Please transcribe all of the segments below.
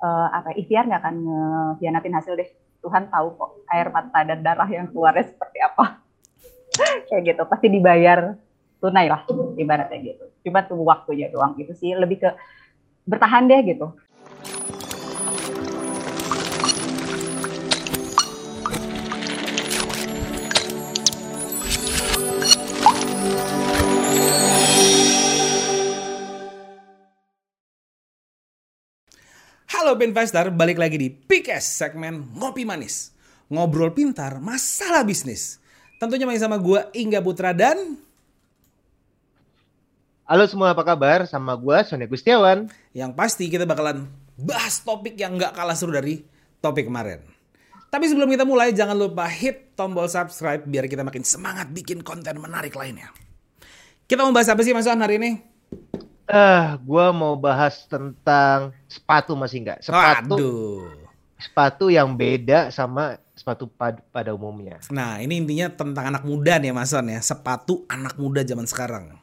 uh, apa ikhtiar nggak akan ngehianatin hasil deh? Tuhan tahu kok air mata dan darah yang keluarnya seperti apa. Kayak gitu pasti dibayar tunai lah ibaratnya gitu. Cuma tunggu waktunya doang gitu sih lebih ke bertahan deh gitu Halo Investor, balik lagi di Pikes segmen Ngopi Manis. Ngobrol pintar, masalah bisnis. Tentunya main sama gue Ingga Putra dan... Halo semua, apa kabar? Sama gue Sonia Gustiawan. Yang pasti kita bakalan bahas topik yang gak kalah seru dari topik kemarin. Tapi sebelum kita mulai, jangan lupa hit tombol subscribe biar kita makin semangat bikin konten menarik lainnya. Kita mau bahas apa sih Mas hari ini? Eh, uh, gue mau bahas tentang sepatu masih enggak? Sepatu. Waduh. Sepatu yang beda sama sepatu pad pada umumnya. Nah, ini intinya tentang anak muda nih Mas ya. Sepatu anak muda zaman sekarang.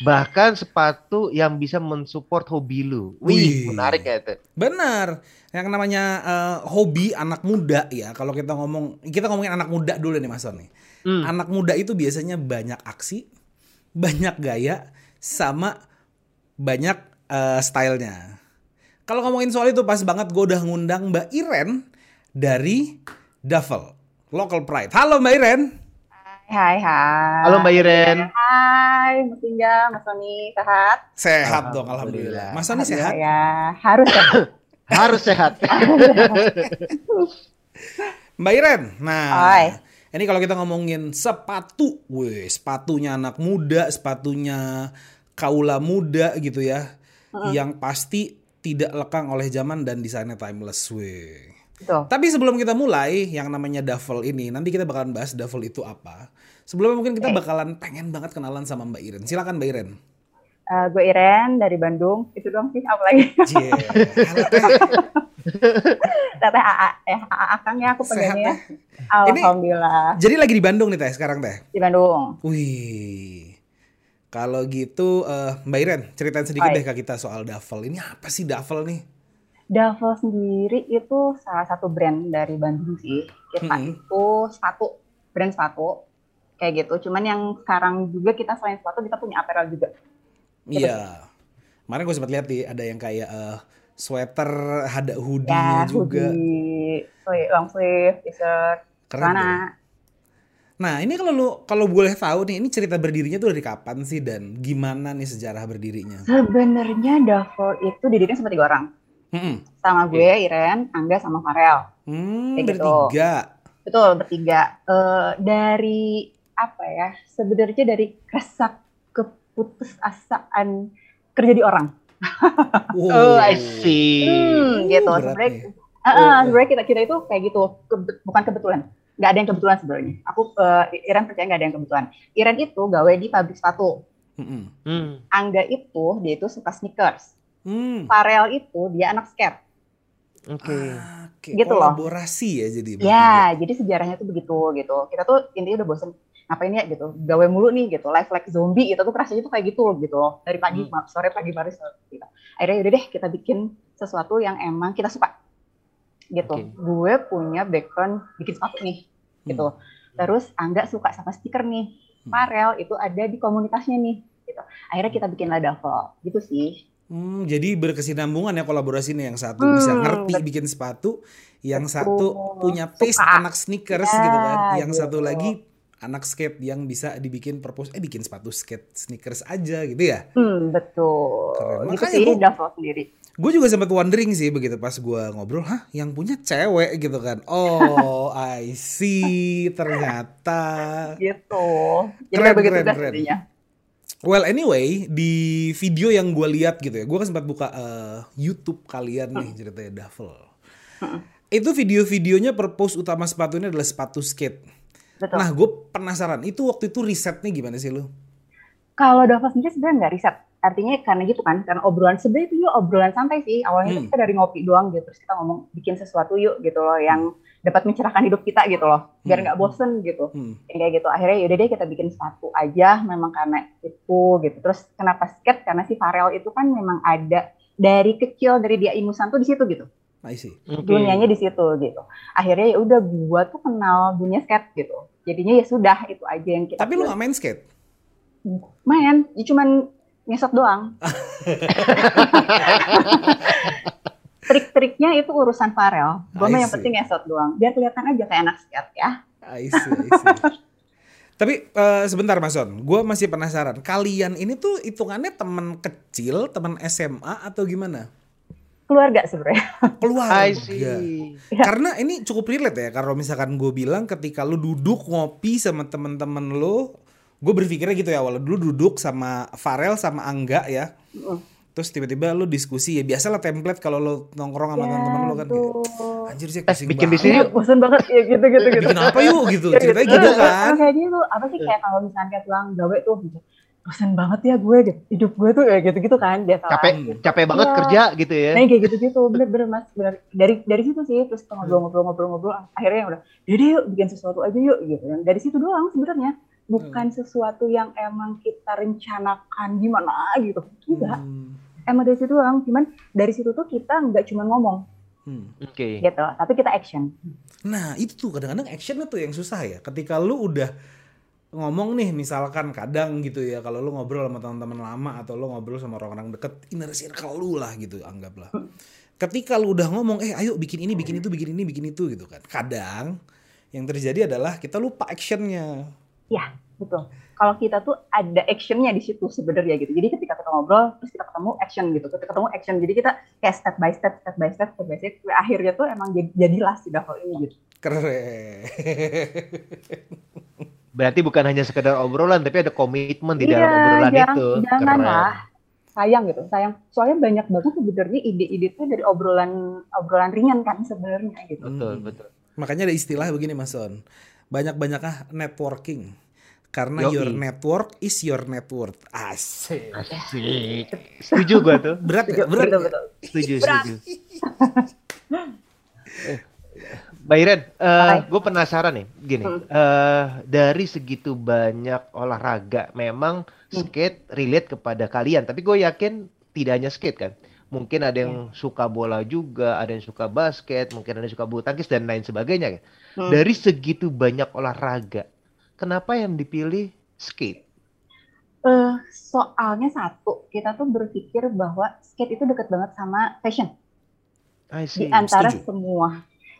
Bahkan sepatu yang bisa mensupport hobi lu. Wih, Wih menarik ya itu. Benar. Yang namanya uh, hobi anak muda ya. Kalau kita ngomong, kita ngomongin anak muda dulu nih Mas nih. Hmm. Anak muda itu biasanya banyak aksi, banyak gaya, sama banyak uh, stylenya. Kalau ngomongin soal itu pas banget gue udah ngundang Mbak Iren dari Duffel, Local Pride. Halo Mbak Iren. Hai, hai. Halo Mbak Iren. Hai, Mas Inga, Mas Sony, sehat? Sehat dong, Alhamdulillah. Mas Sony sehat? Ya, harus sehat. harus sehat. Mbak Iren, nah Hai. ini kalau kita ngomongin sepatu, weh, sepatunya anak muda, sepatunya kaula muda gitu ya, uh-uh. yang pasti tidak lekang oleh zaman dan desainnya timeless, weh. Tapi sebelum kita mulai yang namanya duffel ini, nanti kita bakalan bahas duffel itu apa. Sebelumnya mungkin kita bakalan pengen banget kenalan sama Mbak Iren. Silakan Mbak Iren. Uh, gue Iren dari Bandung. Itu dong sih apa lagi? Yeah. Teteh AA, eh AA Akang ya aku pengennya. Ya? Alhamdulillah. Ini, jadi lagi di Bandung nih Teh sekarang Teh? Di Bandung. Wih. Kalau gitu uh, Mbak Iren ceritain sedikit Hai. deh ke kita soal Duffel. Ini apa sih Duffel nih? Duffel sendiri itu salah satu brand dari Bandung sih. Kita hmm. itu sepatu, brand sepatu kayak gitu. Cuman yang sekarang juga kita selain sepatu kita punya apparel juga. Gitu. Iya. Kemarin gue sempat lihat nih ada yang kayak uh, sweater, ada hoodie ya, juga. Hoodie, long sleeve, t-shirt, Keren. Nah ini kalau lu kalau boleh tahu nih ini cerita berdirinya tuh dari kapan sih dan gimana nih sejarah berdirinya? Sebenarnya Davor itu didirinya sama tiga orang. Hmm. Sama gue, Iren, Angga, sama Farel. Hmm, Kayak gitu. bertiga. Gitu. Betul bertiga. Uh, dari apa ya? Sebenarnya dari kesak keputus asaan kerja di orang. oh, I see. Hmm, gitu. Sebenarnya, uh, uh, sebenarnya kita kita itu kayak gitu, Ke, bukan kebetulan nggak ada yang kebetulan sebenarnya. Aku uh, Iren percaya nggak ada yang kebetulan. Iren itu gawe di pabrik sepatu. Mm-hmm. Angga itu dia itu suka sneakers. Mm. Farel itu dia anak skate. Oke. Okay. Ah, okay. Gitu Kolaborasi loh. ya jadi. Ya, jadi sejarahnya tuh begitu gitu. Kita tuh intinya udah bosen ngapain ya gitu gawe mulu nih gitu life like zombie gitu tuh rasanya tuh kayak gitu loh gitu loh dari pagi hmm. sore pagi baris gitu akhirnya yaudah deh kita bikin sesuatu yang emang kita suka gitu. Okay. Gue punya background bikin sepatu nih, gitu. Hmm. Terus Angga suka sama stiker nih. Hmm. Itu ada di komunitasnya nih, gitu. Akhirnya kita bikin Ladafel, gitu sih. Hmm, jadi berkesinambungan ya kolaborasi nih yang satu hmm, bisa ngerti betul. bikin sepatu, yang betul. satu punya taste Suka. anak sneakers ya, gitu kan, yang gitu. satu lagi anak skate yang bisa dibikin purpose eh bikin sepatu skate sneakers aja gitu ya. Hmm, betul. Keren. Gitu Makanya sih Davo sendiri gue juga sempat wondering sih begitu pas gue ngobrol hah yang punya cewek? gitu kan. Oh I see ternyata. Gitu. Jadi keren, begitu keren, keren. Well anyway di video yang gue lihat gitu ya gue kan sempat buka uh, YouTube kalian nih ceritanya Duffel. Itu video-videonya purpose utama sepatu ini adalah sepatu skate. Betul. nah gue penasaran itu waktu itu risetnya gimana sih lo? Kalau Duffel sendiri sebenarnya nggak riset artinya karena gitu kan karena obrolan sebenarnya itu yuk obrolan santai sih awalnya hmm. kita dari ngopi doang gitu terus kita ngomong bikin sesuatu yuk gitu loh yang dapat mencerahkan hidup kita gitu loh biar nggak hmm. bosen gitu hmm. kayak gitu akhirnya yaudah deh kita bikin sepatu aja memang karena itu gitu terus kenapa skate karena si Farel itu kan memang ada dari kecil dari dia imusan tuh di situ gitu I see. Okay. Dunianya di situ gitu. Akhirnya ya udah gua tuh kenal dunia skate gitu. Jadinya ya sudah itu aja yang kita. Tapi lu gak main skate? Main, ya cuman ngesot doang. Trik-triknya itu urusan Farel. Gue mah yang penting ngesot doang. Biar kelihatan aja kayak anak ya. I see, I see. Tapi uh, sebentar Mas Son, gue masih penasaran. Kalian ini tuh hitungannya teman kecil, teman SMA atau gimana? Keluarga sebenarnya. Keluarga. Ya. Karena ini cukup relate ya. Kalau misalkan gue bilang ketika lu duduk ngopi sama temen-temen lu, gue berpikirnya gitu ya. Walau dulu duduk sama Farel sama Angga ya. Uh terus tiba-tiba lu diskusi ya biasalah template kalau lu nongkrong sama ya, teman-teman lu kan kayak, anjir sih eh, bikin di sini bosan banget. Ya gitu gitu gitu. bikin apa yuk gitu. Iya, ceritanya gitu, gitu kan. kayak gitu apa sih kayak kalau misalnya kayak pulang gawe tuh gitu. Bosan banget ya gue gitu. Hidup gue tuh ya gitu gitu kan biasa. Capek gitu. capek banget ya. kerja gitu ya. Nah kayak gitu gitu bener bener mas. Bener. Dari dari situ sih terus ngobrol-ngobrol-ngobrol-ngobrol akhirnya udah jadi yuk bikin sesuatu aja yuk gitu. Dari situ doang sebenarnya bukan hmm. sesuatu yang emang kita rencanakan gimana gitu. Enggak. Hmm. Emang dari situ doang cuman dari situ tuh kita nggak cuma ngomong. Hmm. oke. Okay. gitu tapi kita action. Nah itu tuh kadang-kadang actionnya tuh yang susah ya. Ketika lu udah ngomong nih misalkan kadang gitu ya kalau lu ngobrol sama teman-teman lama atau lu ngobrol sama orang-orang deket inner circle lu lah gitu anggaplah. Hmm. ketika lu udah ngomong eh ayo bikin ini bikin itu bikin ini bikin itu gitu kan. Kadang yang terjadi adalah kita lupa actionnya ya betul kalau kita tuh ada actionnya di situ sebenarnya gitu. Jadi ketika kita ngobrol, terus kita ketemu action gitu. Ketika ketemu action, jadi kita kayak step by step, step by step, step by step. Akhirnya tuh emang jadi, jadilah si Davel ini gitu. Keren. Berarti bukan hanya sekedar obrolan, tapi ada komitmen di iya, dalam obrolan jangan, itu. Janganlah. Sayang gitu, sayang. Soalnya banyak banget sebenarnya ide-ide itu dari obrolan obrolan ringan kan sebenarnya gitu. Betul, betul. Makanya ada istilah begini Mas Son. Banyak-banyakah networking karena Yoi. your network is your net worth. Asik. Asik. Setuju gua tuh. Berat ya? Berat. Betul, betul. Setuju, setuju. Mbak Iren, uh, gue penasaran nih, gini, uh, dari segitu banyak olahraga, memang hmm. skate relate kepada kalian, tapi gue yakin tidak hanya skate kan, mungkin ada yang hmm. suka bola juga, ada yang suka basket, mungkin ada yang suka bulu tangkis dan lain sebagainya. Kan? Hmm. Dari segitu banyak olahraga, kenapa yang dipilih skate? Uh, soalnya satu, kita tuh berpikir bahwa skate itu dekat banget sama fashion. Di antara Setuju. semua,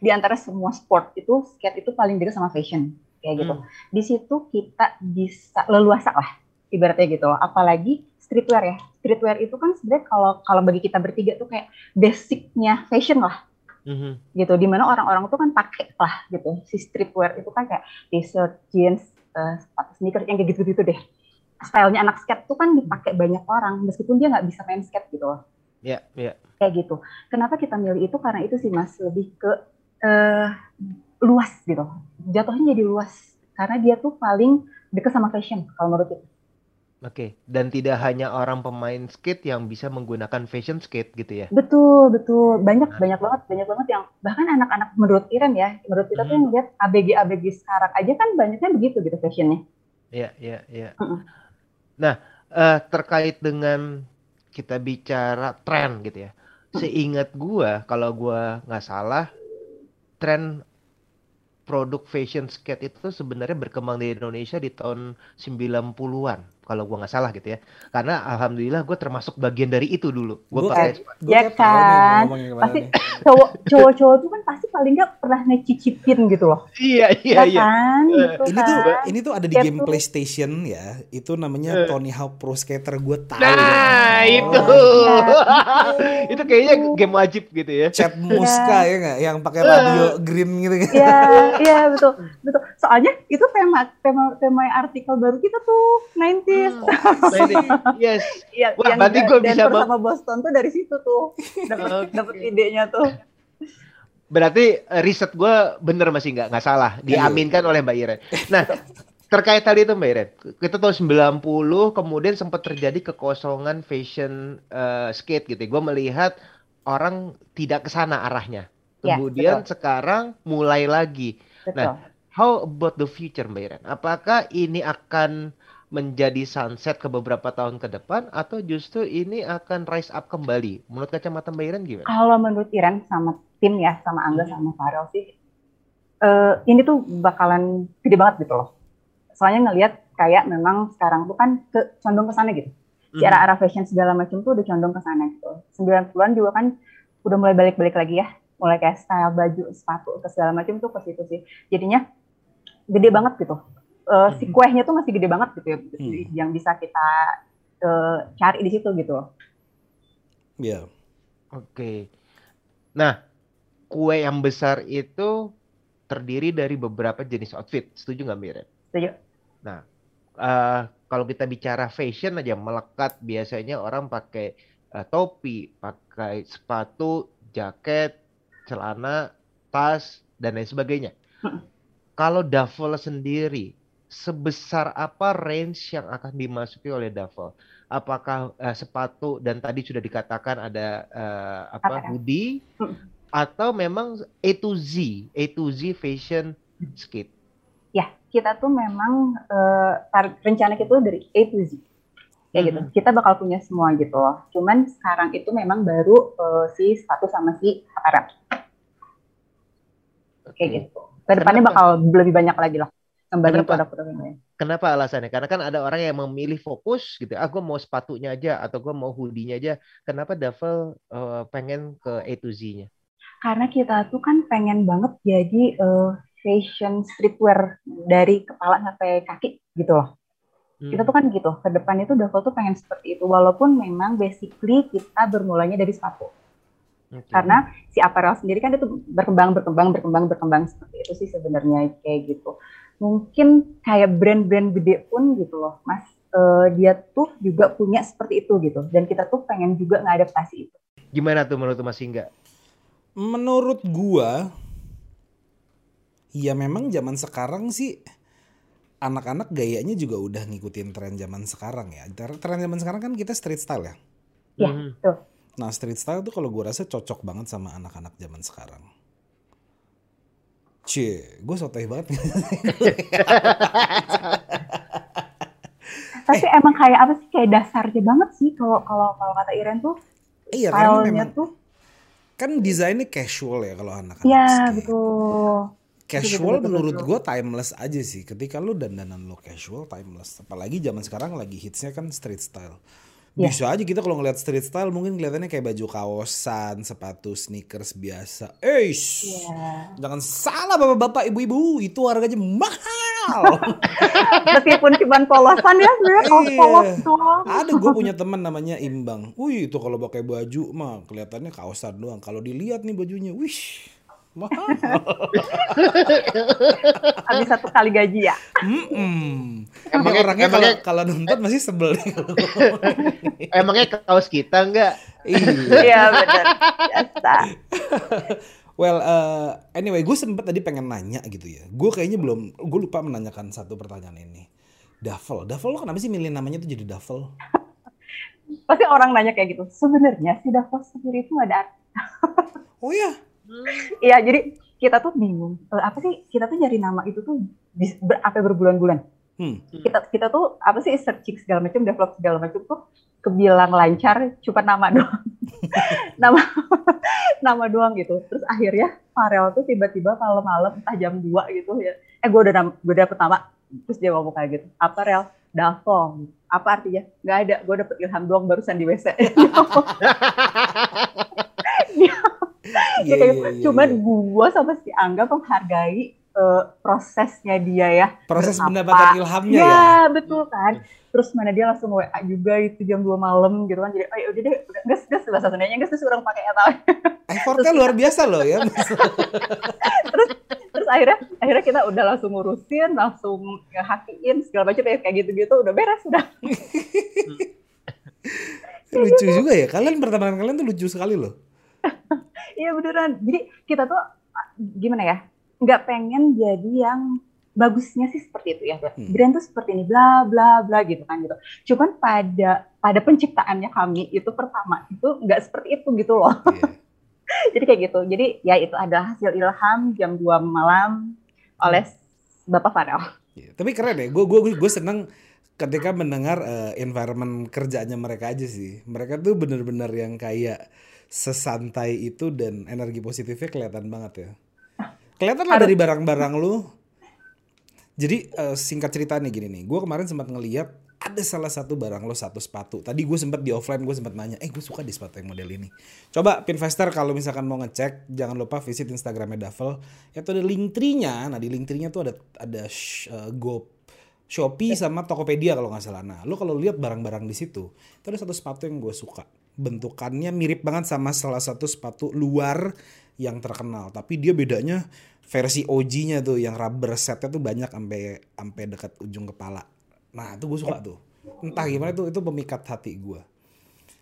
di antara semua sport itu skate itu paling dekat sama fashion kayak gitu. Hmm. Di situ kita bisa leluasa lah, ibaratnya gitu. Apalagi streetwear ya. Streetwear itu kan sebenarnya kalau kalau bagi kita bertiga tuh kayak basicnya fashion lah mm-hmm. gitu di mana orang-orang tuh kan pakai lah gitu si streetwear itu kan kayak t-shirt jeans uh, sepatu sneakers yang kayak gitu-gitu deh stylenya anak skate tuh kan dipakai banyak orang meskipun dia nggak bisa main skate gitu loh Iya, yeah, iya. Yeah. Kayak gitu. Kenapa kita milih itu? Karena itu sih Mas lebih ke uh, luas gitu. Jatuhnya jadi luas karena dia tuh paling dekat sama fashion kalau menurut kita. Oke, dan tidak hanya orang pemain skate yang bisa menggunakan fashion skate gitu ya? Betul, betul. Banyak, nah. banyak banget, banyak banget yang bahkan anak-anak menurut Iren ya, menurut kita hmm. tuh yang lihat ABG-ABG sekarang aja kan banyaknya begitu gitu fashionnya. Iya, iya, iya. Nah, uh, terkait dengan kita bicara tren gitu ya. Seingat gua, kalau gua nggak salah, tren produk fashion skate itu sebenarnya berkembang di Indonesia di tahun 90-an kalau gue nggak salah gitu ya. Karena alhamdulillah gue termasuk bagian dari itu dulu. Gue pakai ya kan? pasti cowok cowok cowok tuh kan pasti paling nggak pernah ngecicipin gitu loh. Iya iya ya iya. kan, gitu ini kan. tuh ini tuh ada di game tuh. PlayStation ya. Itu namanya uh. Tony Hawk Pro Skater gue tahu. Nah ya. itu. oh. itu kayaknya game wajib gitu ya. Chat Muska ya nggak? Yang pakai radio green gitu kan? Iya iya betul. Betul. Soalnya itu tema tema tema artikel baru kita tuh 90 Hmm, yes. Iya, Wah, yang berarti gue bisa sama Boston tuh dari situ tuh. Dapat okay. Dapet idenya tuh. Berarti uh, riset gue bener masih nggak nggak salah, iya. diaminkan oleh Mbak Iren. Nah, terkait tadi itu Mbak Iren, kita tahun 90 kemudian sempat terjadi kekosongan fashion uh, skate gitu. Gue melihat orang tidak ke sana arahnya. Ya, kemudian ya, sekarang mulai lagi. Nah, betul. Nah, how about the future Mbak Iren? Apakah ini akan menjadi sunset ke beberapa tahun ke depan atau justru ini akan rise up kembali? Menurut kacamata Mbak Iren gimana? Kalau menurut Iren sama tim ya sama Angga sama Farel sih uh, ini tuh bakalan gede banget gitu loh. Soalnya ngelihat kayak memang sekarang tuh kan ke condong ke sana gitu. Si Hmm. arah-arah fashion segala macam tuh udah condong ke sana gitu. 90-an juga kan udah mulai balik-balik lagi ya. Mulai kayak style baju, sepatu ke segala macam tuh ke situ sih. Jadinya gede banget gitu. Eh, si Hmm. kuehnya tuh masih gede banget gitu ya, Hmm. yang bisa kita eh, cari di situ gitu loh. Iya. Oke. Nah, kue yang besar itu terdiri dari beberapa jenis outfit. Setuju nggak Mira? Setuju? Eh, kalau kita bicara fashion aja melekat biasanya orang pakai eh, topi, pakai sepatu, jaket, celana, tas dan lain sebagainya. Mm. Kalau duffel sendiri, sebesar apa range yang akan dimasuki oleh duffel? Apakah eh, sepatu dan tadi sudah dikatakan ada eh, apa hoodie Mm. atau memang A to Z, A to Z fashion skate? Ya, kita tuh memang tar- rencana kita tuh dari A to Z. Kayak gitu. Mhm. Kita bakal punya semua gitu loh. Cuman sekarang itu memang baru eh, si sepatu sama si aparat. Kayak Oke. gitu. Ke depannya bakal lebih banyak lagi lah. Kembali Kenapa? produk-produk yang lain. Kenapa alasannya? Karena kan ada orang yang memilih fokus gitu. Ah, gue mau sepatunya aja atau gue mau hoodie-nya aja. Kenapa Duffel eh, pengen ke A to Z-nya? Karena kita tuh kan pengen banget jadi eh, fashion streetwear dari kepala sampai kaki gitu loh. Kita tuh kan gitu. Ke depannya tuh Duffel tuh pengen seperti itu. Walaupun memang basically kita bermulanya dari sepatu. Oke. karena si apparel sendiri kan itu berkembang berkembang berkembang berkembang seperti itu sih sebenarnya kayak gitu mungkin kayak brand-brand gede pun gitu loh mas eh, dia tuh juga punya seperti itu gitu dan kita tuh pengen juga ngadaptasi itu Gimana tuh menurut Mas Hingga? Menurut gua ya memang zaman sekarang sih anak-anak gayanya juga udah ngikutin tren zaman sekarang ya. Tren zaman sekarang kan kita street style ya. ya Mhm. tuh Nah, street style tuh kalau gua rasa cocok banget sama anak-anak zaman sekarang. Cie, gue sotoy banget. tapi emang kayak apa sih kayak dasarnya banget sih kalau kalau kalau kata Iren tuh iya, karena memang tuh kan desainnya casual ya kalau anak-anak. ya skate. betul Casual Betul, betul, menurut gue timeless aja sih. Ketika lu dandanan lu casual, timeless. Apalagi zaman sekarang lagi hitsnya kan street style. Iya. Bisa aja kita kalau ngeliat street style mungkin kelihatannya kayak baju kaosan, sepatu sneakers biasa. Eish, ya jangan salah bapak-bapak, ibu-ibu, itu harganya mahal. meskipun cuma polosan ya sebenarnya kaos Iya. polos doang Ada gue punya teman namanya Imbang. Wih itu kalau pakai baju mah kelihatannya kaosan doang. Kalau dilihat nih bajunya, wish mahal. habis satu kali gaji ya. Ini Emangnya- orangnya kalau emangnya- kalau nonton masih sebel. Emangnya kaos kita enggak? iya. iya benar biasa Well, uh, anyway, gue sempet tadi pengen nanya gitu ya. Gue kayaknya belum, gue lupa menanyakan satu pertanyaan ini. Duffel, Duffel lo kenapa sih milih namanya tuh jadi Duffel? pasti orang nanya kayak gitu sebenarnya si Davos sendiri itu nggak ada arti. Oh ya, iya jadi kita tuh bingung Eh, apa sih kita tuh nyari nama itu tuh bis- ber, apa berbulan-bulan? Hmm. kita kita tuh apa sih searching segala macam develop segala macam tuh kebilang lancar cuma nama doang. Nama nama doang gitu. Terus akhirnya Farel tuh tiba-tiba malam-malam entah jam 2 gitu ya eh gue udah gue dapet nama. Terus dia ngomong kayak gitu apa Rel? Davo apa artinya? Nggak ada gue dapet ilham doang barusan di WC Ya, kayak iya, iya, cuman iya. gua sama si Angga menghargai eh, prosesnya dia ya. proses Berapa? mendapatkan ilhamnya ya, ya. betul kan. Terus mana dia langsung WA juga itu jam 2 malam gitu kan. Jadi, oh udah deh, udah gas gas bahasa Sundanya gas terus orang pakai eta. Effortnya luar biasa loh ya. terus akhirnya akhirnya kita udah langsung ngurusin, langsung ngehakiin segala macam ya kayak gitu-gitu udah beres udah. lucu juga ya. Kalian pertemanan kalian tuh lucu sekali loh. Iya beneran. Jadi kita tuh gimana ya? Nggak pengen jadi yang bagusnya sih seperti itu ya. Hmm. Brand tuh seperti ini bla bla bla gitu kan gitu. Cuman pada pada penciptaannya kami itu pertama itu nggak seperti itu gitu loh. Iya. Jadi kayak gitu. Jadi ya itu adalah hasil ilham jam 2 malam oleh Bapak Farel. Iya, Tapi keren ya. Gue gue gue seneng ketika mendengar eh, environment kerjanya mereka aja sih. Mereka tuh bener-bener yang kayak sesantai itu dan energi positifnya kelihatan banget ya. Kelihatan lah dari barang-barang lu. Jadi uh, singkat cerita nih gini nih, gue kemarin sempat ngeliat ada salah satu barang lo satu sepatu. Tadi gue sempat di offline gue sempat nanya, eh gue suka di sepatu yang model ini. Coba Pinvestor kalau misalkan mau ngecek, jangan lupa visit Instagramnya Duffel. Itu ada link tree-nya. Nah di link tree-nya tuh ada ada uh, Go Shopee sama Tokopedia kalau nggak salah. Nah lo kalau lihat barang-barang di situ, itu ada satu sepatu yang gue suka. Bentukannya mirip banget sama salah satu sepatu luar yang terkenal. Tapi dia bedanya versi OG-nya tuh yang rubber setnya tuh banyak sampai sampai dekat ujung kepala. Nah itu gue suka tuh. Entah gimana itu itu pemikat hati gue.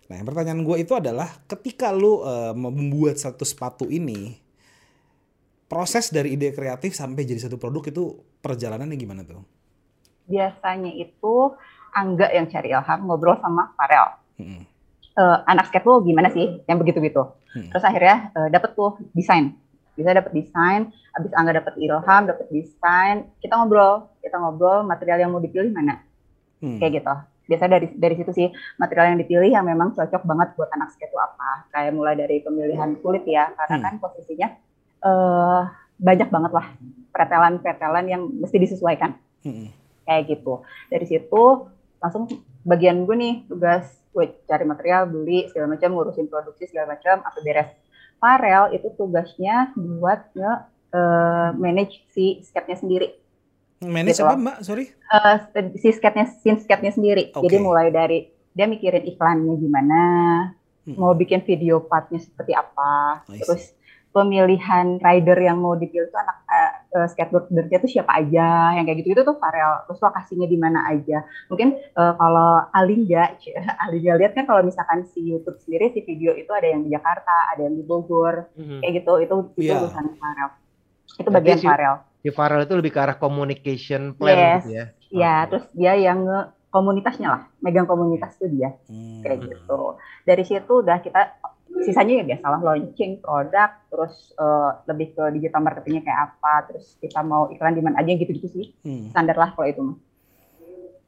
Nah yang pertanyaan gue itu adalah ketika lu uh, membuat satu sepatu ini, proses dari ide kreatif sampai jadi satu produk itu perjalanannya gimana tuh? Biasanya itu Angga yang cari ilham ngobrol sama Farel. Hmm. Uh, anak skate lu gimana sih yang begitu gitu. Hmm. Terus akhirnya uh, dapet tuh desain bisa dapat desain, habis Angga dapat ilham, dapat desain, kita ngobrol, kita ngobrol material yang mau dipilih mana, hmm. kayak gitu. Biasa dari dari situ sih material yang dipilih yang memang cocok banget buat anak skate itu apa. Kayak mulai dari pemilihan kulit ya, karena hmm. kan posisinya uh, banyak banget lah pretelan-pretelan yang mesti disesuaikan. Hmm. Kayak gitu. Dari situ langsung bagian gue nih tugas gue cari material, beli segala macam, ngurusin produksi segala macam, apa beres Farel itu tugasnya buat nge uh, manage si sketnya sendiri. Manage gitu. apa mbak? Sorry? Uh, si sketnya, scene sketnya sendiri. Okay. Jadi mulai dari dia mikirin iklannya gimana, hmm. mau bikin video partnya seperti apa, terus pemilihan rider yang mau dipilih itu anak uh, skateboardernya itu siapa aja yang kayak gitu itu tuh Farel terus lokasinya di mana aja mungkin uh, kalau Alingga Alingga lihat kan kalau misalkan si YouTube sendiri si video itu ada yang di Jakarta ada yang di Bogor mm-hmm. kayak gitu itu itu yeah. urusan Farel itu bagian si, Farel si Farel itu lebih ke arah communication plan yes. gitu ya ya okay. terus dia yang komunitasnya lah megang komunitas tuh dia hmm. kayak gitu dari situ udah kita sisanya ya biasa lah launching produk terus uh, lebih ke digital marketingnya kayak apa terus kita mau iklan di mana aja gitu-gitu sih hmm. standar lah kalau itu mah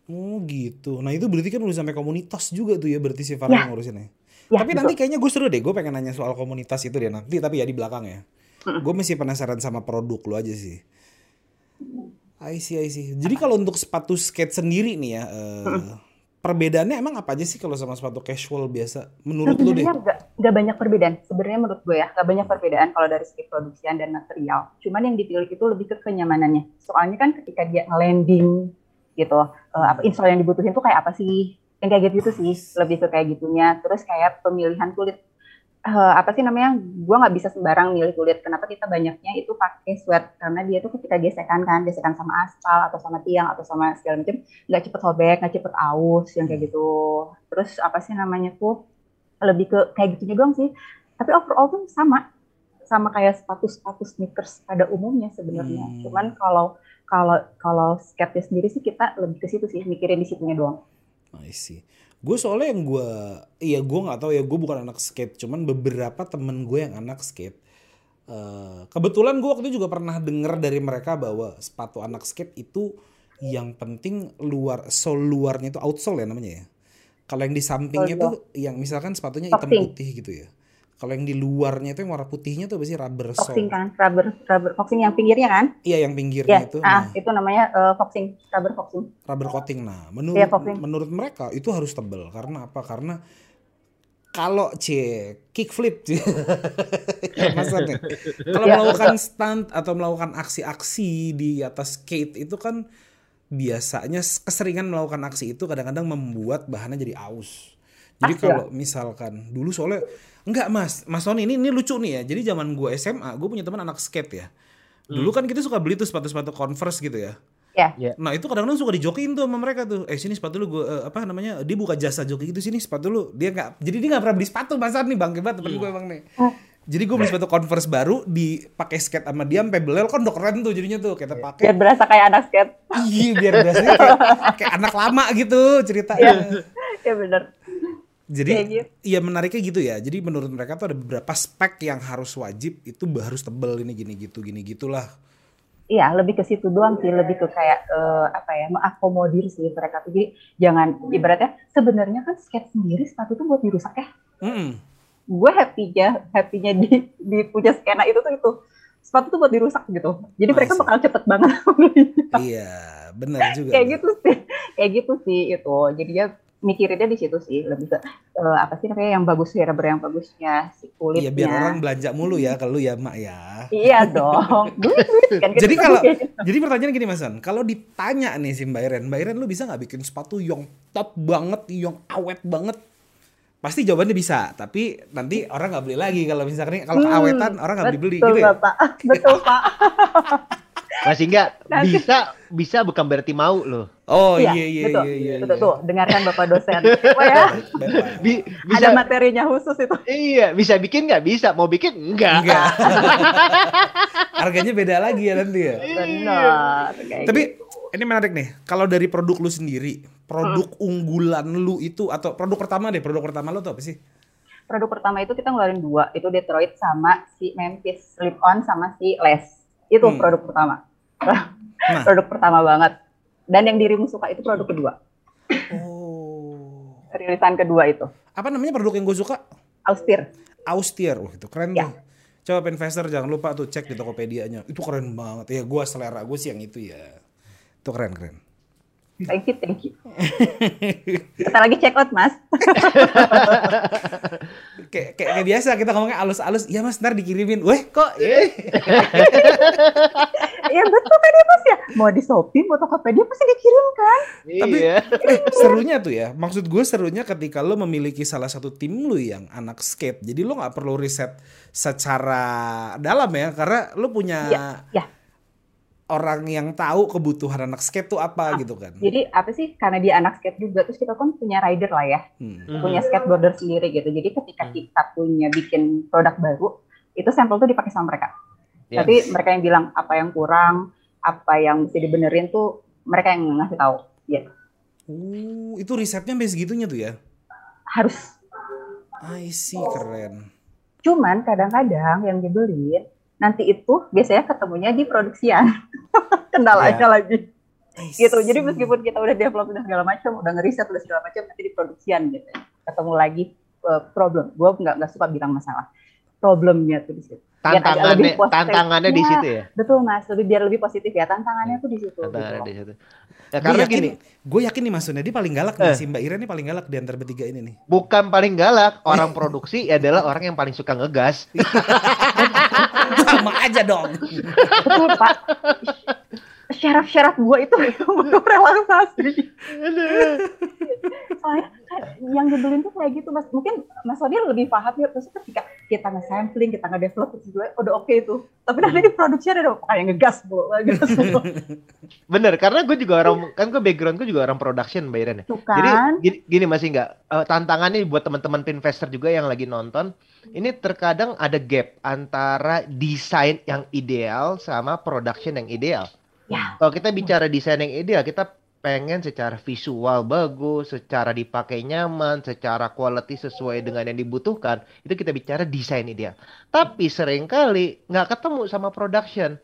Oh gitu. Nah itu berarti kan udah sampai komunitas juga tuh ya berarti si Farah ya. ngurusinnya. Ya, tapi nanti kayaknya gue seru deh. Gue pengen nanya soal komunitas itu deh nanti. Tapi ya di belakang ya. Hmm. Gue masih penasaran sama produk lo aja sih. I see, I see. Jadi kalau untuk sepatu skate sendiri nih ya. Uh, perbedaannya emang apa aja sih kalau sama sepatu casual biasa menurut lu deh? Gak, gak banyak perbedaan. Sebenarnya menurut gue ya gak banyak perbedaan kalau dari segi produksian dan material. Cuman yang dipilih itu lebih ke kenyamanannya. Soalnya kan ketika dia landing gitu, uh, apa install yang dibutuhin tuh kayak apa sih? Yang kayak gitu sih, lebih ke kayak gitunya. Terus kayak pemilihan kulit uh, apa sih namanya gue nggak bisa sembarang milih kulit kenapa kita banyaknya itu pakai sweat karena dia tuh ketika gesekan kan gesekan sama aspal atau sama tiang atau sama segala macam nggak cepet sobek nggak cepet aus yang kayak gitu terus apa sih namanya tuh lebih ke kayak gitu juga sih. Tapi overall tuh sama. Sama kayak sepatu-sepatu sneakers pada umumnya sebenarnya. Hmm. cuman kalau kalau kalau skate sendiri sih kita lebih ke situ sih mikirin di situnya doang. I see. Gue soalnya yang gue iya gue nggak tahu ya gue bukan anak skate cuman beberapa temen gue yang anak skate uh, kebetulan gue waktu itu juga pernah denger dari mereka bahwa sepatu anak skate itu yang penting luar sol luarnya itu outsole ya namanya ya kalau yang di sampingnya oh, tuh yang misalkan sepatunya hitam putih gitu ya kalau yang di luarnya itu yang warna putihnya tuh pasti rubber sole. Foxing kan, rubber rubber foxing yang pinggirnya kan? Iya, yang pinggirnya yeah. itu. Ah, nah, itu namanya uh, foxing, rubber foxing. Rubber coating. Nah, menurut yeah, menurut mereka itu harus tebel karena apa? Karena kalau c kickflip maksudnya kalau yeah, melakukan stunt atau melakukan aksi-aksi di atas skate itu kan biasanya keseringan melakukan aksi itu kadang-kadang membuat bahannya jadi aus. Jadi kalau misalkan dulu soalnya Enggak mas, mas Tony ini ini lucu nih ya. Jadi zaman gue SMA, gue punya teman anak skate ya. Dulu hmm. kan kita suka beli tuh sepatu-sepatu Converse gitu ya. Yeah. yeah. Nah itu kadang-kadang suka dijokiin tuh sama mereka tuh. Eh sini sepatu lu gue uh, apa namanya? Dia buka jasa joki gitu sini sepatu lu. Dia nggak. Jadi dia nggak pernah beli sepatu mas nih bang banget temen hmm. gue emang nih. Jadi gue beli sepatu Converse baru dipakai skate sama dia sampai belel kan udah keren tuh jadinya tuh kita pakai. Biar berasa kayak anak skate. Iya biar berasa kayak, kayak anak lama gitu ceritanya. Iya ya, bener. Jadi iya ya menariknya gitu ya. Jadi menurut mereka tuh ada beberapa spek yang harus wajib itu harus tebel ini gini gitu gini gitulah. Iya, lebih ke situ doang sih, lebih ke kayak uh, apa ya, mengakomodir sih mereka tuh. Jadi jangan ibaratnya sebenarnya kan skate sendiri sepatu tuh buat dirusak ya. Mm -mm. Gue happy-nya happy-nya di di punya skena itu tuh itu sepatu tuh buat dirusak gitu jadi mereka Masih. bakal cepet banget iya benar juga kayak gitu sih kayak gitu sih itu jadinya mikirinnya di situ sih lebih ke eh, apa sih namanya yang bagus fiber yang bagusnya si kulitnya Iya biar orang belanja mulu ya kalau ya mak ya. iya dong duit duit kan Jadi Kita kalau kayak gitu. jadi pertanyaan gini Mas Son, kalau ditanya nih si Mbak Iren, Mbak Iren lu bisa nggak bikin sepatu yang top banget, yang awet banget? Pasti jawabannya bisa, tapi nanti orang nggak beli lagi kalau misalkan kalau Hmm, keawetan orang nggak beli beli gitu ya. Bapak. betul pak Masih enggak bisa bisa bukan berarti mau loh. Oh iya iya betul, iya iya. betul iya. tuh dengarkan bapak dosen Wah ya. Bi- bisa ada materinya khusus itu Iya, bisa bikin nggak bisa, mau bikin enggak. Enggak. Harganya beda lagi ya nanti ya. benar kayak Tapi gitu. ini menarik nih. Kalau dari produk lu sendiri, produk Hmm. unggulan lu itu atau produk pertama deh, produk pertama lu tuh apa sih? produk pertama itu kita ngeluarin dua itu Detroit sama si Memphis slip on sama si Les itu Hmm. produk pertama Nah. produk pertama banget dan yang dirimu suka itu produk kedua Oh. rilisan kedua itu Apa namanya produk yang gue suka? Austir Austir. Wah, itu keren Ya. tuh. Coba investor jangan lupa tuh cek di Tokopedia-nya. Itu keren banget. Ya gua selera gue sih yang itu ya. Itu keren keren. Thank you thank you kita lagi check out mas Kayak, kayak, kayak biasa kita ngomongnya alus-alus. Iya mas, ntar dikirimin. Weh kok? Eh, Iya betul kan ya mas ya mau di Shopee mau Tokopedia pasti dikirimkan Tapi iya. eh, serunya tuh ya. Maksud gue serunya ketika lo memiliki salah satu tim lu yang anak skate. Jadi lo nggak perlu riset secara dalam ya, karena lo punya Iya, iya. Orang yang tahu kebutuhan anak skate tuh apa gitu kan. jadi apa sih karena dia anak skate juga terus kita kan punya rider lah ya Hmm. Punya skateboarder sendiri gitu jadi ketika Hmm. kita punya bikin produk baru itu sampel tuh dipakai sama mereka Ya. Tapi mereka yang bilang apa yang kurang, apa yang mesti dibenerin tuh mereka yang ngasih tahu. Ya, Oh, itu risetnya sampai segitunya tuh ya. harus. I see, keren. Cuman kadang-kadang yang dibeliin nanti itu biasanya ketemunya di produksian. Kendalanya lagi I gitu. Jadi meskipun kita udah develop dan segala macam, udah ngeriset udah segala macam nanti di produksian gitu. Ketemu lagi eh, problem. Gue nggak nggak suka bilang masalah. Problemnya tuh di situ. Tantangannya tantangannya di Ya, situ ya. Betul mas, lebih biar lebih positif ya. Tantangannya tuh di situ. Tantangannya gitu. di situ. Ya, Gue karena yakin, gini, gue yakin nih Mas Sunedi paling galak nih, Eh. si Mbak Ira nih paling galak di antara bertiga ini nih. bukan paling galak, orang produksi adalah orang yang paling suka ngegas. Aja dong. Betul Pak. Syarat-syarat gue itu butuh relaksasi. Soalnya yang dibeliin tuh kayak gitu mas. Mungkin Mas Wadir lebih paham ya. Terus ketika kita nge-sampling, kita nge-develop itu juga udah oke itu. Tapi nanti di produksi ada kayak ngegas bu, ngegas bu. Bener, karena gue juga orang kan gue background gue juga orang production Mbak Iren ya. Tuh Jadi kan. gini, gini masih nggak eh, tantangannya buat teman-teman investor juga yang lagi nonton. Ini terkadang ada gap antara desain yang ideal sama production yang ideal. Ya. Kalau kita bicara desain yang ideal, kita pengen secara visual bagus, secara dipakai nyaman, secara quality sesuai dengan yang dibutuhkan. Itu kita bicara desain ideal. Tapi sering kali nggak ketemu sama production.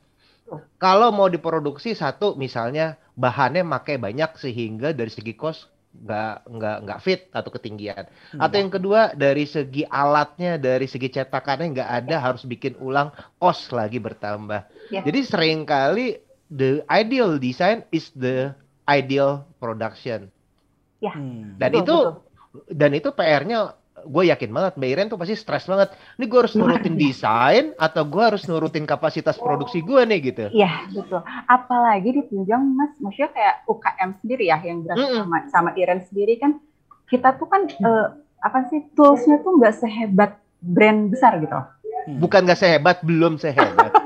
Kalau mau diproduksi satu misalnya bahannya pakai banyak sehingga dari segi cost nggak nggak nggak fit atau ketinggian. Atau yang kedua dari segi alatnya, dari segi cetakannya nggak ada harus bikin ulang cost lagi bertambah. Ya. Jadi sering kali the ideal design is the ideal production. Hmm. Dan Betul, itu betul. dan itu PR-nya gue yakin banget Mbak Iren tuh pasti stres banget. Ini gue harus nurutin desain atau gue harus nurutin kapasitas produksi gue nih gitu. Iya betul. Apalagi ditunjang mas, maksudnya kayak UKM sendiri ya yang berasal Mm-mm. sama sama Iren sendiri kan kita tuh kan eh, apa sih toolsnya tuh nggak sehebat brand besar gitu. Bukan gak sehebat, belum sehebat.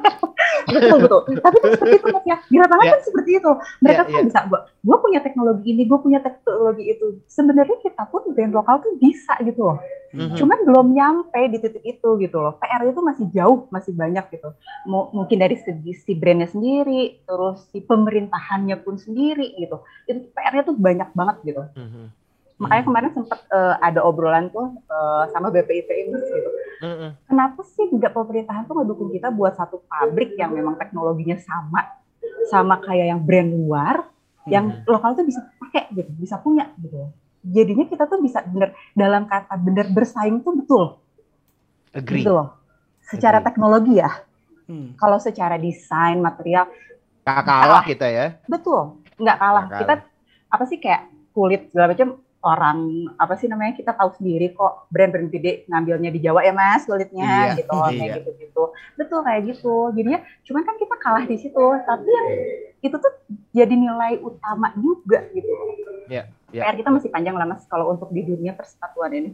Betul betul. Tapi kan seperti itu ya. Di lapangan Ya. kan seperti itu. Mereka Ya, tuh bisa gua, gua punya teknologi ini, gua punya teknologi itu. Sebenarnya kita pun brand lokal tuh bisa gitu loh. Mhm. Cuman belum nyampe di titik itu gitu loh. PR itu masih jauh, masih banyak gitu. Mu- mungkin dari segi si brandnya sendiri, terus si pemerintahannya pun sendiri gitu. Itu PR-nya tuh banyak banget gitu. Mhm. Makanya kemarin sempat eh, ada obrolan tuh eh, sama BPIT Mas gitu. Mhm. Kenapa sih nggak pemerintahan tuh ngedukung kita buat satu pabrik yang memang teknologinya sama sama kayak yang brand luar, yang Mhm. lokal tuh bisa pakai gitu, bisa punya gitu. Jadinya kita tuh bisa bener dalam kata bener bersaing tuh betul Agree. Gitu loh. Secara Agree. teknologi ya, Hmm. kalau secara desain material Gak kalah kita ya. betul nggak kalah. Nggak Kita apa sih kayak kulit segala macam orang apa sih namanya kita tahu sendiri kok brand-brand gede ngambilnya di Jawa ya mas kulitnya Iya, gitu iya. kayak gitu gitu betul kayak gitu jadinya cuman kan kita kalah di situ tapi yang itu tuh jadi nilai utama juga gitu Iya, iya. PR kita masih panjang lah mas kalau untuk di dunia persepatuan ini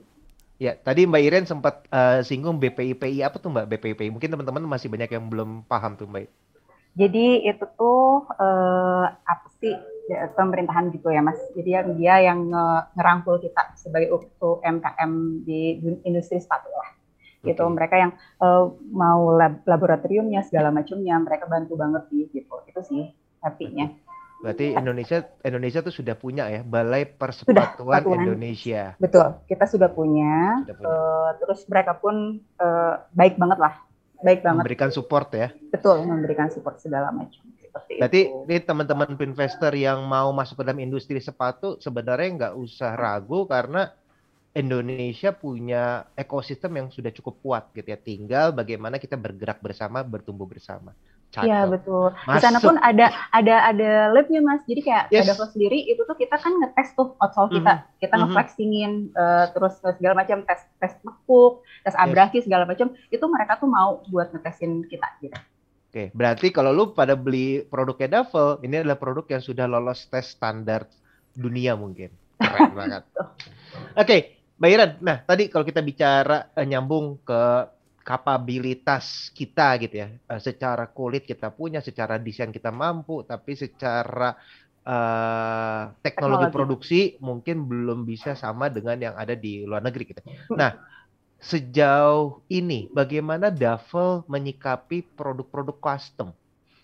Ya, tadi Mbak Iren sempat eh, singgung BPIPI apa tuh Mbak BPIPI? Mungkin teman-teman masih banyak yang belum paham tuh Mbak. Jadi itu tuh eh, apa sih ya, pemerintahan gitu ya mas. Jadi yang dia yang nge- ngerangkul kita sebagai UMKM di industri sepatu lah. Gitu mereka yang eh, mau lab- laboratoriumnya segala macamnya mereka bantu banget sih gitu. Itu sih happy-nya. Berarti Indonesia Indonesia tuh sudah punya ya Balai Persepatuan Persepatuan. Indonesia. Betul. Kita sudah punya. Sudah punya. eh, terus mereka pun eh, baik banget lah. Baik banget. Memberikan support ya. Betul memberikan support segala macam. Seperti Berarti itu. ini teman-teman investor yang mau masuk ke dalam industri sepatu sebenarnya nggak usah ragu karena Indonesia punya ekosistem yang sudah cukup kuat gitu ya. Tinggal bagaimana kita bergerak bersama, bertumbuh bersama. Iya Cakep. betul. Di sana Masuk. pun ada ada ada labnya mas. Jadi kayak Yes. ada sendiri itu tuh kita kan ngetes tuh outsole kita, kita Mhm. ngeflexingin eh, terus segala macam tes tes nekuk, tes abrasi segala macam. Itu mereka tuh mau buat ngetesin kita gitu. Oke, berarti kalau lu pada beli produknya Duffel, ini adalah produk yang sudah lolos tes standar dunia mungkin. Keren banget. Oke, Mbak Iren. Nah, tadi kalau kita bicara eh, nyambung ke kapabilitas kita gitu ya. Eh, secara kulit kita punya, secara desain kita mampu, tapi secara eh, teknologi Teknologi. produksi mungkin belum bisa sama dengan yang ada di luar negeri gitu. Nah, sejauh ini bagaimana Duffel menyikapi produk-produk custom?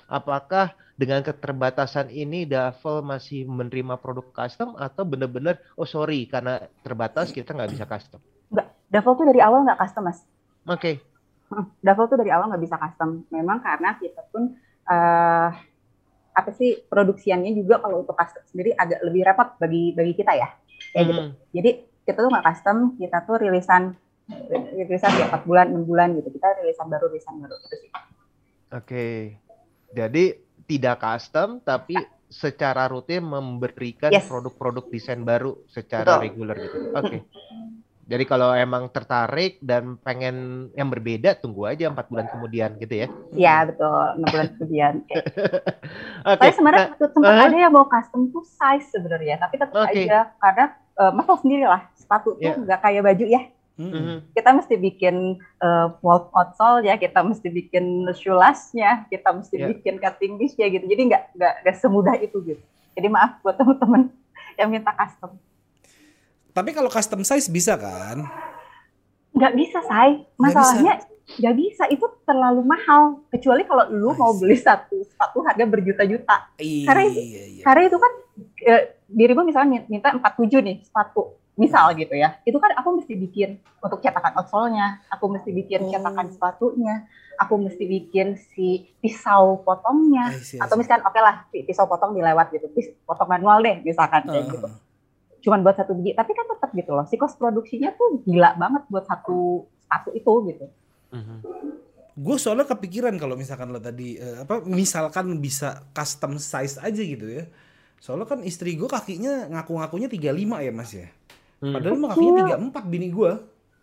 Apakah dengan keterbatasan ini Duffel masih menerima produk custom atau benar-benar oh sorry karena terbatas kita nggak bisa custom? Duffel tuh dari awal nggak custom mas. Oke, Hmm, Duffel tuh dari awal nggak bisa custom. Memang karena kita pun eh apa sih produksiannya juga kalau untuk custom sendiri agak lebih repot bagi bagi kita ya. Kayak gitu. Hmm, Jadi kita tuh nggak custom, kita tuh rilisan rilisan ya 4 bulan, 6 bulan gitu. Kita rilisan baru, rilisan baru gitu sih. Oke, jadi tidak custom tapi secara rutin memberikan Yes. produk-produk desain baru secara Betul. reguler gitu. Oke. Jadi kalau emang tertarik dan pengen yang berbeda, tunggu aja empat bulan kemudian gitu ya. Iya betul, 6 bulan kemudian. Kayak Oke. Tapi sebenarnya nah, sempat uh-huh. ada yang mau custom tuh size sebenarnya, tapi tetap Oke. aja karena eh, Mas sendiri lah sepatu tuh Yeah. nggak kayak baju ya. Hmm. mhm. Kita mesti bikin uh, wall outsole ya, kita mesti bikin shoeless-nya, kita mesti Yeah. bikin cutting ya gitu. Jadi nggak nggak semudah itu gitu. Jadi maaf buat teman-teman yang minta custom. Tapi kalau custom size bisa kan? Nggak bisa, say. Masalahnya nggak bisa. Itu terlalu mahal. Kecuali kalau lu mau beli satu sepatu harga berjuta-juta. Karena itu- Iya, iya. Karena itu kan eh, dirimu misalnya minta 47 nih sepatu. Misal gitu ya. Itu kan aku mesti bikin untuk cetakan outsole-nya, aku mesti bikin Oh. cetakan sepatunya, aku mesti bikin si pisau potongnya. I Atau misalkan oke lah pi- pisau potong dilewat gitu, pis potong manual deh misalkan kayak Uh-huh. gitu. Cuman buat satu biji, tapi kan tetap gitu loh. Si cost produksinya tuh gila banget buat satu sepatu itu gitu. Mhm. Gue soalnya kepikiran kalau misalkan lo tadi eh, apa misalkan bisa custom size aja gitu ya. Soalnya kan istri gue kakinya ngaku-ngakunya 35 ya mas ya. Hmm. Padahal mah kakinya Kecil. 34 bini gue.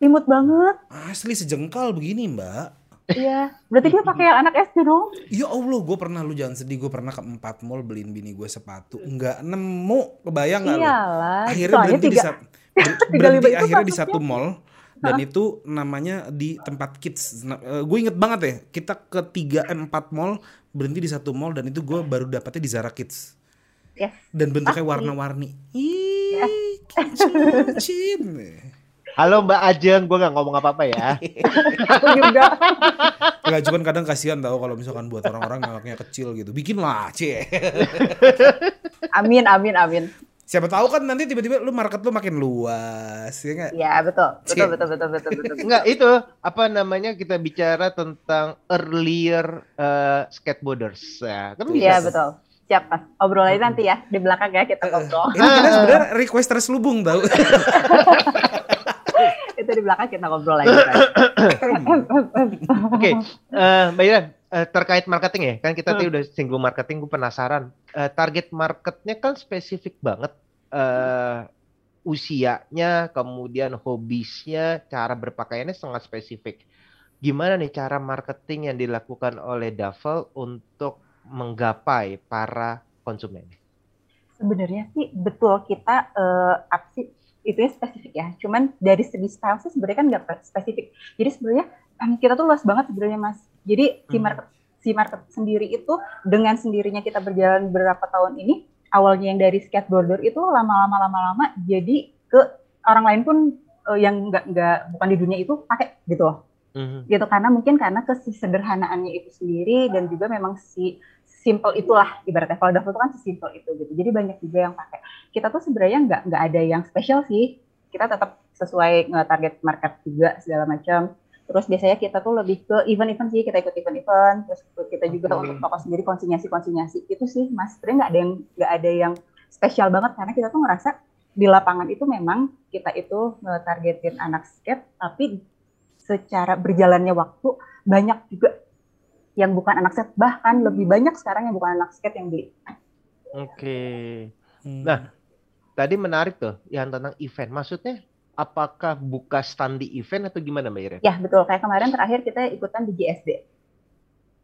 Imut banget. Asli sejengkal begini mbak. Iya. Berarti dia pakai yang anak SD dong. Ya Allah gue pernah lu jangan sedih gue pernah ke empat mall beliin bini gue sepatu. Nggak nemu kebayang nggak? Iyalah. Akhirnya Soalnya berhenti di tiga, tiga berhenti akhirnya di satu mall dan itu namanya di tempat kids. Nah, gue inget banget ya kita ke tiga eh, empat mall berhenti di satu mall dan itu gue baru dapetnya di Zara Kids Yes. dan bentuknya warna-warni. Ih, cincin. Halo Mbak Ajeng, gue nggak ngomong apa-apa ya. Aku juga. Enggak cuman kadang kasihan tau kalau misalkan buat orang-orang anaknya kecil gitu. Bikin lah, cie. Amin, amin, amin. Siapa tahu kan nanti tiba-tiba lu market lu makin luas, ya nggak? Ya betul, betul, betul, betul, betul, betul. betul. Enggak itu apa namanya kita bicara tentang earlier eh, skateboarders ya kan bisa Iya betul. Siap mas. Obrolannya nanti ya di belakang ya kita ngobrol. Ini kita sebenarnya request terselubung tau. Di belakang kita ngobrol lagi. Oke, uh, Mbak Ira, uh, terkait marketing ya, kan kita tadi hmm. udah singgung marketing, gue penasaran. Uh, target marketnya kan spesifik banget. Uh, usianya, kemudian hobisnya, cara berpakaiannya sangat spesifik. Gimana nih cara marketing yang dilakukan oleh Duffel untuk menggapai para konsumen? Sebenarnya sih betul kita uh, aksi itu ya spesifik ya. Cuman dari segi style sih sebenarnya kan nggak spesifik. Jadi sebenarnya kita tuh luas banget sebenarnya mas. Jadi si hmm. market si market sendiri itu dengan sendirinya kita berjalan beberapa tahun ini awalnya yang dari skateboarder itu lama-lama lama-lama jadi ke orang lain pun uh, yang nggak nggak bukan di dunia itu pakai gitu loh. Mm-hmm. gitu karena mungkin karena kesederhanaannya itu sendiri dan juga memang si simple itulah ibaratnya. Kalau daftar itu kan simple itu gitu. Jadi banyak juga yang pakai. Kita tuh sebenarnya nggak nggak ada yang spesial sih. Kita tetap sesuai target market juga segala macam. Terus biasanya kita tuh lebih ke event-event sih. Kita ikut event-event. Terus kita juga okay. untuk toko sendiri konsinyasi-konsinyasi. Itu sih mas. Sebenarnya nggak ada yang nggak ada yang spesial banget. Karena kita tuh ngerasa di lapangan itu memang kita itu targetin anak skate tapi secara berjalannya waktu banyak juga yang bukan anak skate bahkan lebih banyak sekarang yang bukan anak skate yang beli. Oke. Hmm. Nah, tadi menarik tuh yang tentang event. Maksudnya apakah buka stand di event atau gimana Mbak Iren? Ya, betul. Kayak kemarin terakhir kita ikutan di GSD.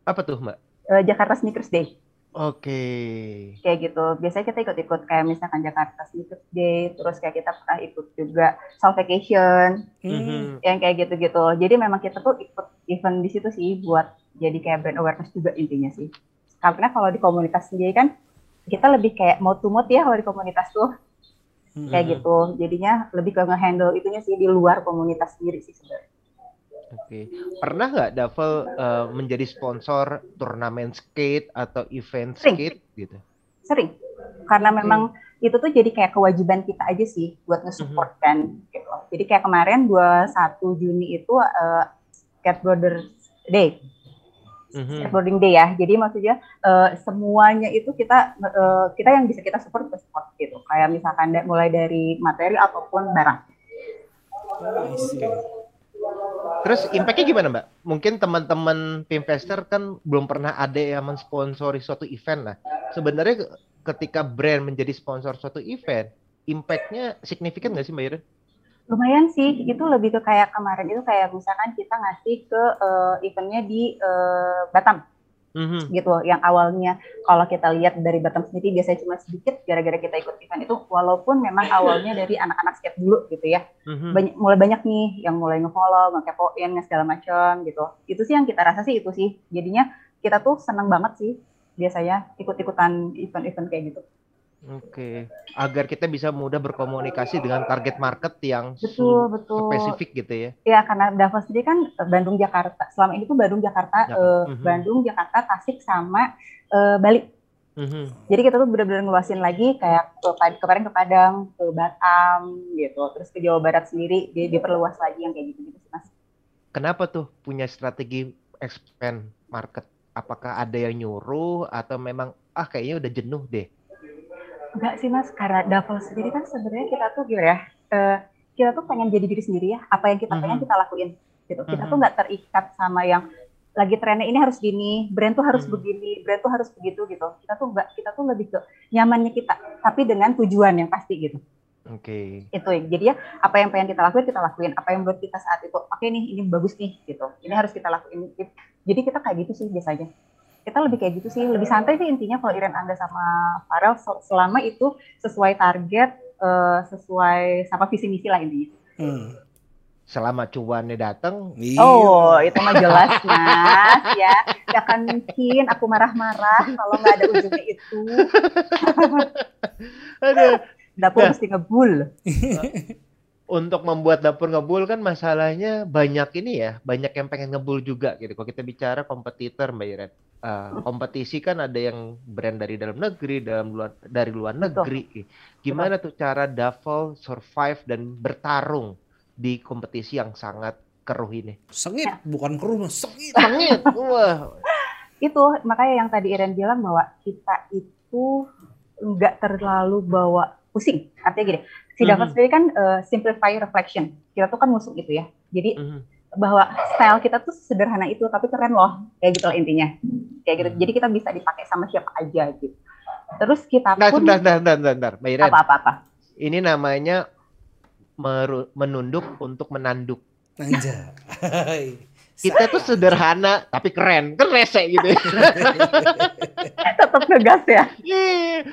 Apa tuh, Mbak? Uh, Jakarta Sneakers Day. Oke. Okay. Kayak gitu. Biasanya kita ikut-ikut kayak misalkan Jakarta Sneakers Day, terus kayak kita pernah ikut juga South Vacation, mm-hmm. yang kayak gitu-gitu. Jadi memang kita tuh ikut event di situ sih buat jadi kayak brand awareness juga intinya sih. Karena kalau di komunitas sendiri kan kita lebih kayak mau to mood ya kalau di komunitas tuh mm-hmm. kayak gitu. Jadinya lebih ke ngehandle itunya sih di luar komunitas sendiri sih sebenarnya. Oke, pernah nggak Davel uh, menjadi sponsor turnamen skate atau event Sering. skate gitu? Sering, karena memang hmm. itu tuh jadi kayak kewajiban kita aja sih buat nge-support mm-hmm. kan gitu. Jadi kayak kemarin 21 Juni itu uh, skateboarder day. Mm-hmm. Skateboarding day ya. Jadi maksudnya uh, semuanya itu kita uh, kita yang bisa kita support kita support gitu. Kayak misalkan mulai dari materi ataupun barang. Terus impactnya gimana mbak? Mungkin teman-teman investor kan belum pernah ada yang mensponsori suatu event lah. Sebenarnya ketika brand menjadi sponsor suatu event, impactnya signifikan nggak sih mbak Iren? Lumayan sih, itu lebih ke kayak kemarin itu kayak misalkan kita ngasih ke uh, eventnya di uh, Batam. Mm-hmm. gitu yang awalnya kalau kita lihat dari Batam sendiri biasanya cuma sedikit gara-gara kita ikut event itu walaupun memang awalnya dari anak-anak skate dulu gitu ya. Mm-hmm. banyak mulai banyak nih yang mulai ngefollow ngekepoin segala macam gitu itu sih yang kita rasa sih itu sih. Jadinya kita tuh seneng banget sih biasanya ikut-ikutan event-event kayak gitu Oke, agar kita bisa mudah berkomunikasi dengan target market yang betul betul spesifik gitu ya. Ya, karena Davos sendiri kan eh, Bandung Jakarta. Selama ini tuh Bandung Jakarta, ya. uh, mm-hmm. Bandung Jakarta, Tasik sama uh, Bali. Mm-hmm. Jadi kita tuh benar-benar ngeluasin lagi kayak ke kemarin ke Padang, ke Batam gitu, terus ke Jawa Barat sendiri di, diperluas lagi yang kayak gitu-gitu sih mas. Kenapa tuh punya strategi expand market? Apakah ada yang nyuruh atau memang ah kayaknya udah jenuh deh? Enggak sih mas, karena Davel sendiri kan sebenarnya kita tuh gimana ya, uh, kita tuh pengen jadi diri sendiri ya, apa yang kita pengen mm -hmm. kita lakuin gitu. Kita mm -hmm. tuh nggak terikat sama yang lagi trennya ini harus gini, brand tuh harus hmm. begini, brand tuh harus begitu gitu. Kita tuh enggak, kita tuh lebih ke nyamannya kita, tapi dengan tujuan yang pasti gitu. Oke. Okay. Itu ya. Jadi ya apa yang pengen kita lakuin kita lakuin, apa yang buat kita saat itu, oke okay nih ini bagus nih gitu. Ini harus kita lakuin. Jadi kita kayak gitu sih biasanya kita lebih kayak gitu sih lebih santai sih intinya kalau Iren Angga sama Farel selama itu sesuai target uh, sesuai sama visi misi lah intinya hmm. selama cuannya datang iya. oh itu mah jelas mas ya gak akan mungkin aku marah-marah kalau nggak ada ujungnya itu aduh dapur nah. mesti ngebul untuk membuat dapur ngebul kan masalahnya banyak ini ya, banyak yang pengen ngebul juga gitu. Kalau kita bicara kompetitor Mbak Iren, uh, kompetisi kan ada yang brand dari dalam negeri, dalam luar dari luar negeri. Gimana Betul. tuh cara Duffel survive dan bertarung di kompetisi yang sangat keruh ini? Sengit, ya. bukan keruh, sengit. Sengit. Wah. itu makanya yang tadi Iren bilang bahwa kita itu nggak terlalu bawa pusing. Artinya gini, Si Duffel sendiri kan uh, simplify reflection. Kita tuh kan musuh itu ya. Jadi Mhm. Bahwa style kita tuh sederhana itu tapi keren loh. Kayak gitu lah intinya. Kayak gitu. Hmm. Jadi kita bisa dipakai sama siapa aja gitu. Terus kita Nah, pun sebentar, sebentar, sebentar, sebentar. Mbak Iren, apa-apa-apa. ini namanya meru- menunduk untuk menanduk. Anjay. Kita tuh sederhana tapi keren, kan rese gitu. ya. Tetap ngegas ya. Yeay.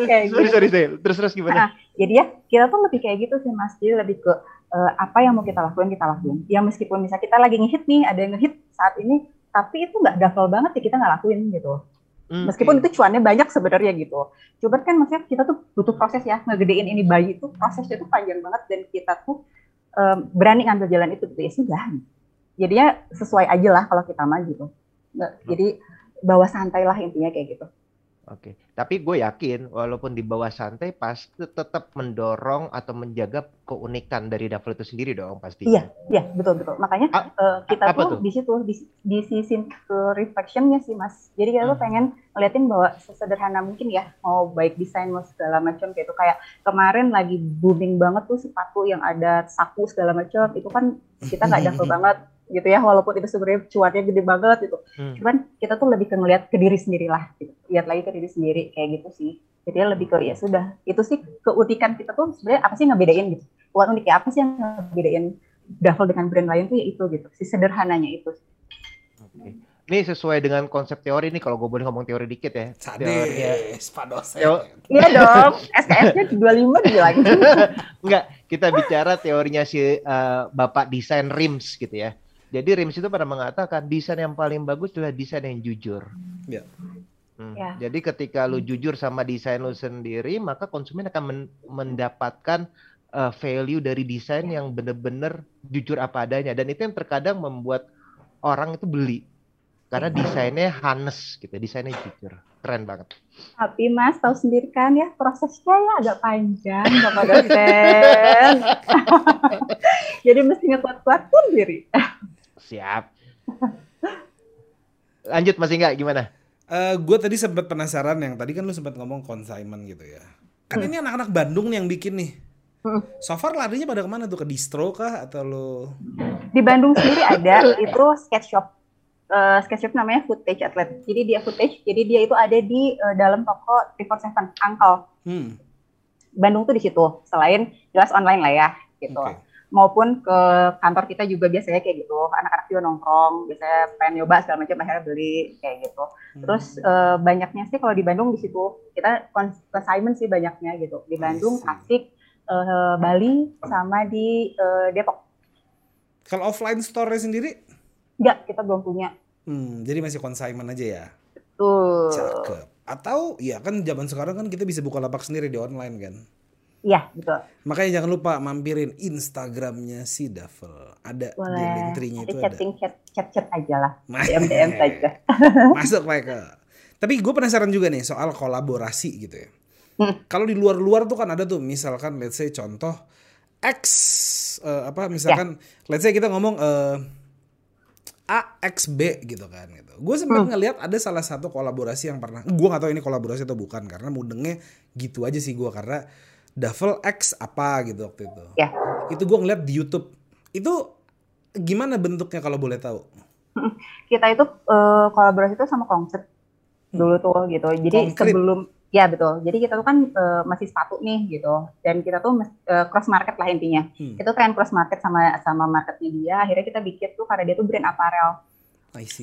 Kayak sorry, gitu. sorry, sorry. Terus terus gimana? Jadi ya kita tuh lebih kayak gitu sih Mas. Jadi lebih ke eh, apa yang mau kita lakuin kita lakuin. Ya meskipun misalnya kita lagi ngehit nih, ada yang ngehit saat ini, tapi itu nggak gagal banget ya kita nggak lakuin gitu. Hmm, Meskipun itu cuannya banyak sebenarnya gitu. Cuman kan maksudnya kita tuh butuh proses ya, ngegedein ini bayi itu prosesnya tuh panjang banget dan kita tuh em, berani ngambil jalan itu gitu ya sudah. Jadinya sesuai aja lah kalau kita mah gitu. Jadi bawa santai lah intinya kayak gitu. Oke, tapi gue yakin walaupun di bawah santai pasti tetap mendorong atau menjaga keunikan dari Duffel itu sendiri dong pasti. Iya, iya betul betul. Makanya A- eh, kita tuh, tuh? di situ di, di sisi ke reflectionnya sih mas. Jadi kita tuh Hmm. pengen ngeliatin bahwa sesederhana mungkin ya, mau baik desain mau segala macam kayak itu kayak kemarin lagi booming banget tuh sepatu yang ada saku segala macam itu kan kita nggak dapet banget gitu ya walaupun itu sebenarnya cuannya gede banget gitu. Hmm. Cuman kita tuh lebih ke ngeliat ke diri sendiri lah, gitu. lihat lagi ke diri sendiri kayak gitu sih. Jadi lebih ke ya sudah itu sih keunikan kita tuh sebenarnya apa sih ngebedain gitu. Bukan unik ya apa sih yang ngebedain Duffel dengan brand lain tuh ya itu gitu, si sederhananya itu. Oke. Ini sesuai dengan konsep teori nih kalau gue boleh ngomong teori dikit ya. Teorinya- Sadis, Pak dosen. Teo- Iya dong, SKS-nya 25 bilang. Enggak, kita bicara teorinya si eh, Bapak desain Rims gitu ya. Jadi Rims itu pada mengatakan desain yang paling bagus adalah desain yang jujur. Ya. Hmm, Ya. Jadi ketika lu jujur sama desain lu sendiri, maka konsumen akan men- mendapatkan eh, value dari desain yang benar-benar jujur apa adanya. Dan itu yang terkadang membuat orang itu beli. Karena desainnya honest gitu, desainnya jujur. Keren banget. Tapi Mas tahu sendiri kan ya prosesnya ya agak panjang Bapak dosen. Jadi mesti ngekuat-kuatin diri. Siap. Lanjut masih nggak gimana? gue tadi sempat penasaran yang tadi kan lu sempat ngomong consignment gitu ya. Kan ini anak-anak Bandung nih yang bikin nih. Hmm. So far larinya pada ke mana tuh ke distro kah atau lo? Di Bandung sendiri ada itu sketch shop. Eh, sketch shop namanya Footage Outlet. Jadi dia footage, jadi dia itu ada di eh, dalam toko 347 Angkel. Hmm. Bandung tuh di situ. Selain jelas online lah ya gitu. Oke. Maupun ke kantor kita juga biasanya kayak gitu. Anak-anak juga nongkrong, biasanya pengen nyoba segala macam akhirnya beli kayak gitu. Terus eh, banyaknya sih kalau di Bandung di situ kita cons- consignment sih banyaknya gitu. Di Bandung. Tasik, eh, Bali, sama di eh, Depok. Kalau offline store sendiri? Enggak, kita belum punya. Hmm, jadi masih consignment aja ya. Tuh. Cakep. Atau ya kan zaman sekarang kan kita bisa buka lapak sendiri di online kan. Iya, betul. Makanya jangan lupa mampirin Instagramnya si Duffel. Ada di Boleh. link tree-nya Nanti itu ada. chatting chat chat chat aja lah. DM DM saja. Masuk mereka. Tapi gue penasaran juga nih soal kolaborasi gitu ya. Hmm. Kalau di luar-luar tuh kan ada tuh misalkan let's say contoh X eh, apa misalkan Ya. let's say kita ngomong eh A X B gitu kan gitu. Gue sempat Hmm. ngelihat ada salah satu kolaborasi yang pernah gue nggak tahu ini kolaborasi atau bukan karena mudengnya gitu aja sih gue karena Duffel X apa gitu waktu itu. Ya. Itu gue ngeliat di YouTube. Itu gimana bentuknya kalau boleh tahu? Kita itu eh, kolaborasi itu sama Kongset dulu tuh gitu. Jadi Konkret. sebelum ya betul. Jadi kita tuh kan eh, masih sepatu nih gitu. Dan kita tuh eh, cross market lah intinya. Hmm. Itu pengen cross market sama sama marketnya dia. Akhirnya kita bikin tuh karena dia tuh brand apparel.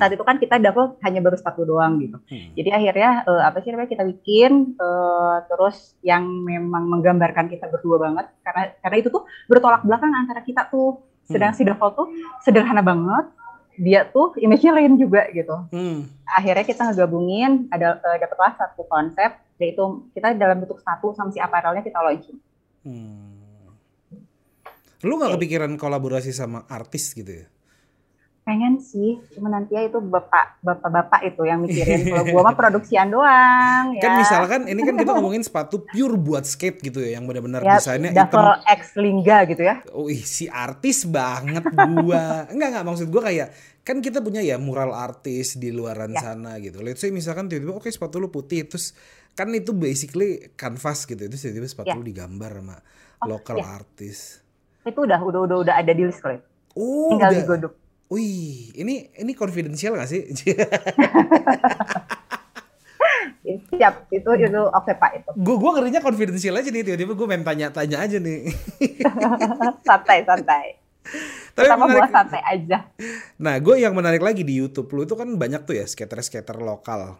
Saat itu kan kita double hanya baru sepatu doang gitu. Hmm. Jadi akhirnya eh, apa sih namanya kita bikin eh, terus yang memang menggambarkan kita berdua banget karena karena itu tuh bertolak belakang antara kita tuh. Sedang si Duffel tuh sederhana banget, dia tuh image-nya lain juga gitu. Hmm. Akhirnya kita ngegabungin ada eh, dapatlah satu konsep yaitu kita dalam bentuk sepatu sama si apparelnya kita launching. Hmm. Lu nggak kepikiran kolaborasi sama artis gitu ya? Pengen sih, cuma nanti ya itu bapak bapak-bapak itu yang mikirin. Kalau gua mah produksian doang ya. Kan misalkan ini kan kita ngomongin sepatu pure buat skate gitu ya, yang benar-benar ya, desainnya hitam. X Lingga gitu ya. Oh, ih, si artis banget gua. enggak enggak maksud gua kayak kan kita punya ya mural artis di luaran Ya. sana gitu. Let's say misalkan tiba-tiba oke sepatu lu putih terus kan itu basically canvas gitu. Itu tiba-tiba sepatu Ya. lu digambar sama Oh, lokal ya. artis. Itu udah udah udah udah ada di list kalau itu. Oh, Tinggal udah. digodok. Wih, ini ini confidential gak sih? Siap, itu itu oke Pak itu. gue gue ngerinya confidential aja nih tiba-tiba gue main tanya-tanya aja nih. santai santai. Tapi Pertama gua menarik. santai aja. Nah, gue yang menarik lagi di YouTube lu itu kan banyak tuh ya skater-skater lokal.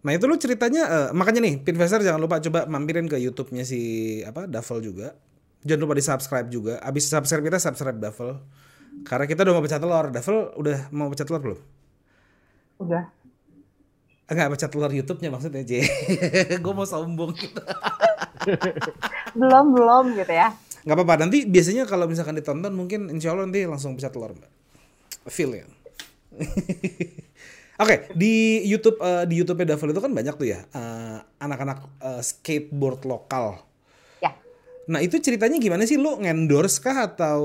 Nah itu lu ceritanya, eh, makanya nih, Pinvestor jangan lupa coba mampirin ke YouTube-nya si apa Duffel juga. Jangan lupa di subscribe juga. Abis subscribe kita subscribe Duffel. Karena kita udah mau pecah telur. Duffel udah mau pecah telur belum? Udah. Enggak pecah telur YouTube-nya maksudnya, J. gue mau sombong gitu. Belum belum gitu ya. Nggak apa-apa, nanti biasanya kalau misalkan ditonton mungkin insya Allah nanti langsung pecah telur, Mbak. Feel ya. Oke, di YouTube eh, di YouTube-nya Duffel itu kan banyak tuh ya eh, anak-anak eh, skateboard lokal. Ya. Nah, itu ceritanya gimana sih lu ngendorse kah atau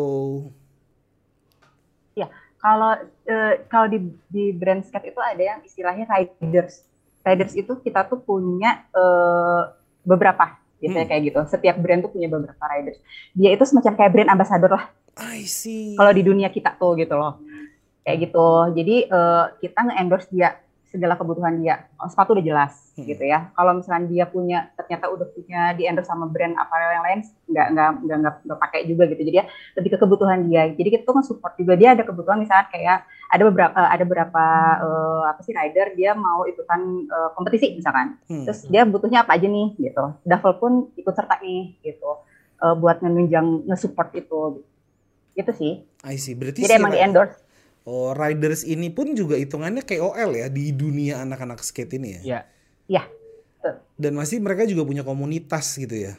kalau eh, kalau di di brand skate itu ada yang istilahnya riders. Riders itu kita tuh punya eh, beberapa biasanya Hmm. kayak gitu. Setiap brand tuh punya beberapa riders. Dia itu semacam kayak brand ambassador lah I see. kalau di dunia kita tuh gitu loh. Kayak gitu. Jadi eh, kita nge-endorse dia segala kebutuhan dia. Oh, sepatu udah jelas Hmm. gitu ya. Kalau misalnya dia punya ternyata udah punya di endorse sama brand apparel yang lain nggak nggak nggak nggak, nggak pakai juga gitu. Jadi ya lebih ke kebutuhan dia. Jadi kita tuh nge-support juga dia ada kebutuhan misalnya kayak ada beberapa ada beberapa eh, apa sih rider dia mau ikutan eh, kompetisi misalkan. Hmm. Terus dia butuhnya apa aja nih gitu. Duffel pun ikut serta nih gitu. Eh, buat menunjang nge-support itu. Gitu sih. I see. Berarti Jadi emang di endorse. Oh, riders ini pun juga hitungannya KOL ya di dunia anak-anak skate ini ya. Ya. Ya, Dan masih mereka juga punya komunitas gitu ya.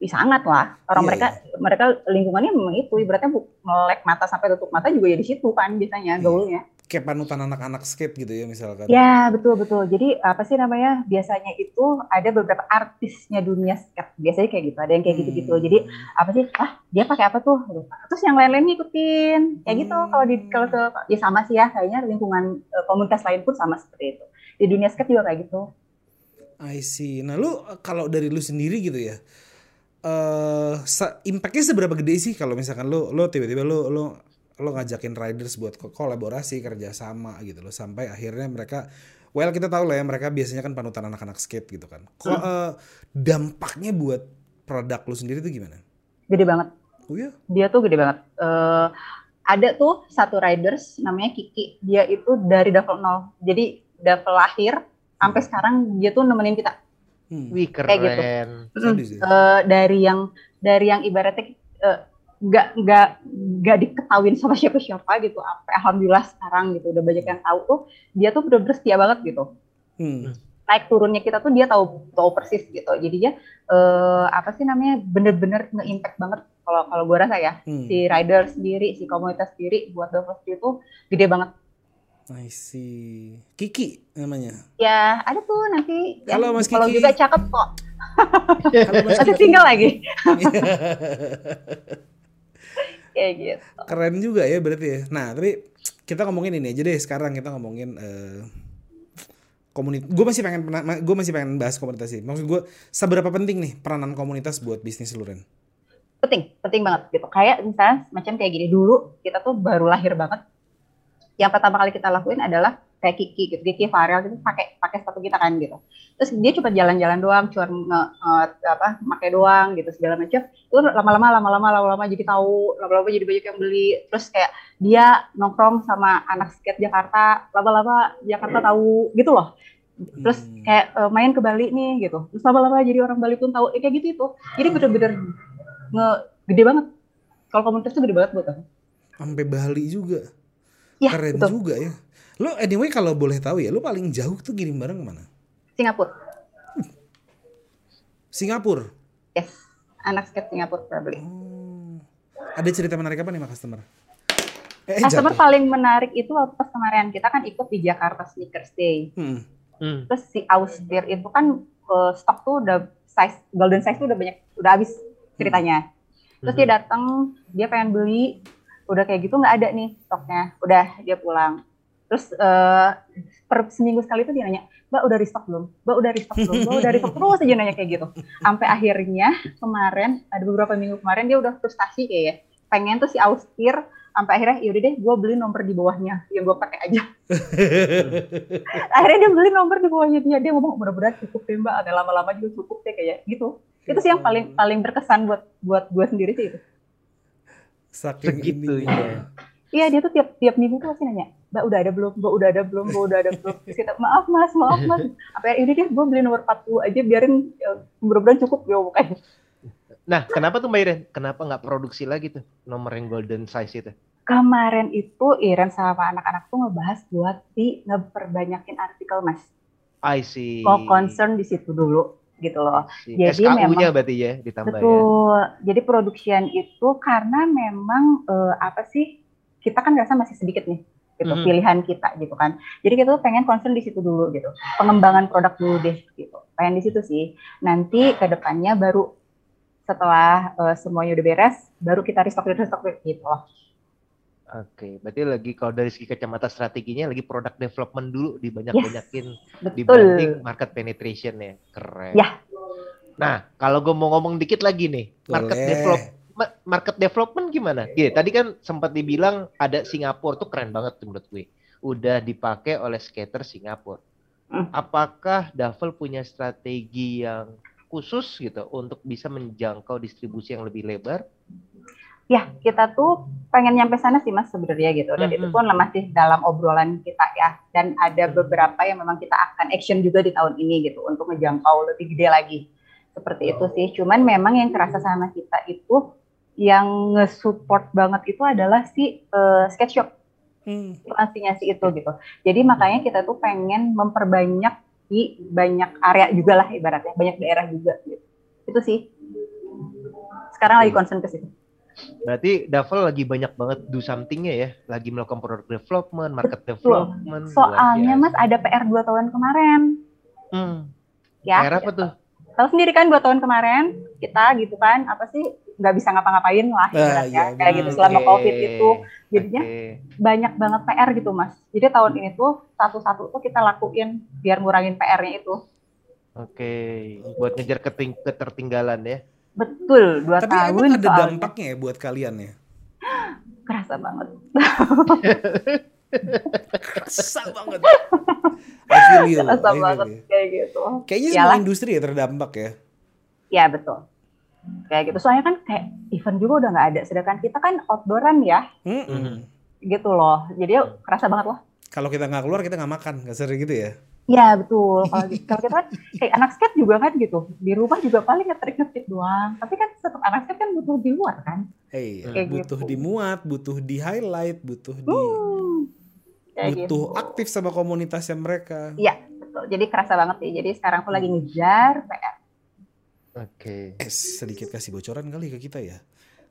Ih, sangat lah. Orang Iya, mereka mereka lingkungannya memang itu. Ibaratnya melek mata sampai tutup mata juga ya di situ kan biasanya Iya. gaulnya. Kayak panutan anak-anak skate gitu ya misalkan. Ya betul betul. Jadi apa sih namanya? Biasanya itu ada beberapa artisnya dunia skate. Biasanya kayak gitu. Ada yang kayak gitu-gitu. Hmm. Jadi apa sih? Ah dia pakai apa tuh? Terus yang lain-lain ngikutin. Kayak gitu. Hmm. Kalau di kalau ke ya sama sih ya. Kayaknya lingkungan eh, komunitas lain pun sama seperti itu. Di dunia skate juga kayak gitu. I see. Nah lu eh, kalau dari lu sendiri gitu ya, eh se- impactnya seberapa gede sih kalau misalkan lu lu tiba-tiba lu lu lu ngajakin riders buat ko- kolaborasi kerja sama gitu loh sampai akhirnya mereka well kita tahu lah ya mereka biasanya kan panutan anak-anak skate gitu kan. Kok eh, dampaknya buat produk lu sendiri tuh gimana? Gede banget. Oh ya? dia tuh gede banget. Eh, ada tuh satu riders namanya Kiki. Dia itu dari Duffel nol. Jadi Duffel lahir sampai sekarang dia tuh nemenin kita. Hmm. Wih Kayak gitu. keren. Ya? Eh, dari yang dari yang ibaratnya eh, nggak nggak nggak diketahuin sama siapa-siapa gitu. Sampai alhamdulillah sekarang gitu udah banyak yang tahu tuh dia tuh bener-bener setia banget gitu. Hmm. Naik turunnya kita tuh dia tahu tahu persis gitu. Jadi dia eh, apa sih namanya bener-bener nge-impact banget kalau kalau gue rasa ya Hmm. si rider sendiri, si komunitas sendiri buat diversity itu gede banget. I see. Kiki namanya. Ya ada tuh nanti Halo, Mas kalau Kiki. juga cakep kok. Masih single lagi. Kayak gitu. Keren juga ya berarti ya. Nah, tapi kita ngomongin ini aja deh sekarang kita ngomongin eh komunitas. Gue masih pengen gue masih pengen bahas komunitas sih. Maksud gue seberapa penting nih peranan komunitas buat bisnis lu Ren? Penting, penting banget gitu. Kayak misalnya macam kayak gini dulu kita tuh baru lahir banget. Yang pertama kali kita lakuin adalah kayak Kiki gitu, Kiki Farel gitu pakai pakai sepatu kita kan gitu. Terus dia cuma jalan-jalan doang, cuma nge- nge- apa pakai doang gitu segala macam. Itu lama-lama lama-lama lama-lama jadi tahu, lama-lama jadi banyak yang beli. Terus kayak dia nongkrong sama anak skate Jakarta, lama-lama Jakarta tahu gitu loh. Terus Hmm. kayak eh, main ke Bali nih gitu. Terus lama-lama jadi orang Bali pun tahu eh, kayak gitu itu. Jadi bener-bener nge gede banget. Kalau komunitas tuh gede banget buat aku. Sampai Bali juga. Ya, Keren betul. juga ya. Lu anyway kalau boleh tahu ya, lu paling jauh tuh kirim barang ke mana? Singapura. Singapura. Yes. Anak skate Singapura probably. Oh. Ada cerita menarik apa nih sama customer? Eh, Customer paling menarik itu waktu pas kemarin kita kan ikut di Jakarta Sneakers Day. Hmm. Hmm. Terus si Austir itu kan uh, stok tuh udah size golden size tuh udah banyak udah habis ceritanya. Terus hmm. dia datang, dia pengen beli, udah kayak gitu nggak ada nih stoknya, udah dia pulang. Terus uh, per seminggu sekali tuh dia nanya, Mbak udah restock belum? Mbak udah restock belum? Mbak udah restock terus aja nanya kayak gitu. Sampai akhirnya kemarin ada beberapa minggu kemarin dia udah frustasi kayak ya, pengen tuh si Austir sampai akhirnya yaudah deh gue beli nomor di bawahnya. Yang gue pakai aja. Akhirnya dia beli nomor di bawahnya dia. Dia ngomong mudah-mudahan cukup deh mbak. Ada lama-lama juga cukup deh kayak gitu. Itu sih yang paling paling berkesan buat buat gue sendiri sih itu saking segitunya. iya dia tuh tiap tiap minggu tuh pasti nanya mbak udah ada belum? Mbak udah ada belum? Mbak udah ada belum? Terus kita maaf mas maaf mas. Apa ya ini deh gue beli nomor 40 aja biarin ya, mudah-mudahan cukup. Ya pokoknya. Nah, kenapa tuh Mbak Iren? Kenapa nggak produksi lagi tuh nomor yang golden size itu? Kemarin itu Iren sama anak-anak tuh ngebahas buat di ngeperbanyakin artikel, Mas. I see. Kok concern di situ dulu gitu loh. Jadi SKU-nya berarti ya ditambah betul. ya. Jadi production itu karena memang uh, apa sih? Kita kan rasa masih sedikit nih gitu mm-hmm. pilihan kita gitu kan. Jadi kita tuh pengen concern di situ dulu gitu. Pengembangan produk dulu deh gitu. Pengen di situ sih. Nanti ke depannya baru setelah uh, semuanya udah beres, baru kita restock restock gitu loh. Oke, berarti lagi kalau dari segi kacamata strateginya lagi product development dulu dibanyak-banyakin yes, dibanding market penetration ya. Keren. Ya. Nah, kalau gue mau ngomong dikit lagi nih, market Boleh. develop market development gimana? Iya, tadi kan sempat dibilang ada Singapura tuh keren banget menurut gue. Udah dipakai oleh skater Singapura. Hmm. Apakah Duffel punya strategi yang khusus gitu untuk bisa menjangkau distribusi yang lebih lebar? Ya, kita tuh pengen nyampe sana sih Mas sebenarnya gitu. Dan mm -hmm. itu pun masih dalam obrolan kita ya. Dan ada beberapa yang memang kita akan action juga di tahun ini gitu untuk menjangkau lebih gede lagi. Seperti itu sih. Cuman memang yang kerasa sama kita itu yang nge-support banget itu adalah si uh, sketch shop. Hmm. sih itu gitu. Jadi makanya kita tuh pengen memperbanyak di banyak area juga lah ibaratnya, banyak daerah juga gitu. Itu sih. Sekarang lagi concern ke situ. Berarti Davel lagi banyak banget do somethingnya ya, lagi melakukan product development, market Betul. development. Soalnya Mas ada PR dua tahun kemarin. Hmm. Ya. PR apa tuh? Tahu sendiri kan dua tahun kemarin kita gitu kan apa sih nggak bisa ngapa-ngapain lah nah, ya, kayak gitu selama okay. covid itu jadinya okay. banyak banget PR gitu mas jadi tahun ini tuh satu-satu tuh kita lakuin biar ngurangin PR-nya itu oke okay. buat ngejar keting ketertinggalan ya betul dua tapi tahun emang ada soalnya. dampaknya ya buat kalian ya? Kerasa banget. Kerasa banget. I. Kerasa banget kayak gitu. Kayaknya semua industri ya terdampak ya. Ya betul. Kayak gitu. Soalnya kan kayak event juga udah nggak ada. Sedangkan kita kan outdooran ya. Mm -hmm. gitu loh. Jadi kerasa banget loh kalau kita nggak keluar kita nggak makan. Nggak sering gitu ya Iya betul. Kalau, kalau kita kan kayak anak skate juga kan gitu. Di rumah juga paling ngetrik ngetrik doang. Tapi kan tetap anak skate kan butuh di luar kan. Hey, kayak butuh gitu. dimuat, butuh di highlight, butuh di hmm, butuh gitu. aktif sama komunitasnya mereka. Iya betul. Jadi kerasa banget sih. Jadi sekarang aku lagi ngejar PR Oke. Okay. Eh, sedikit kasih bocoran kali ke kita ya.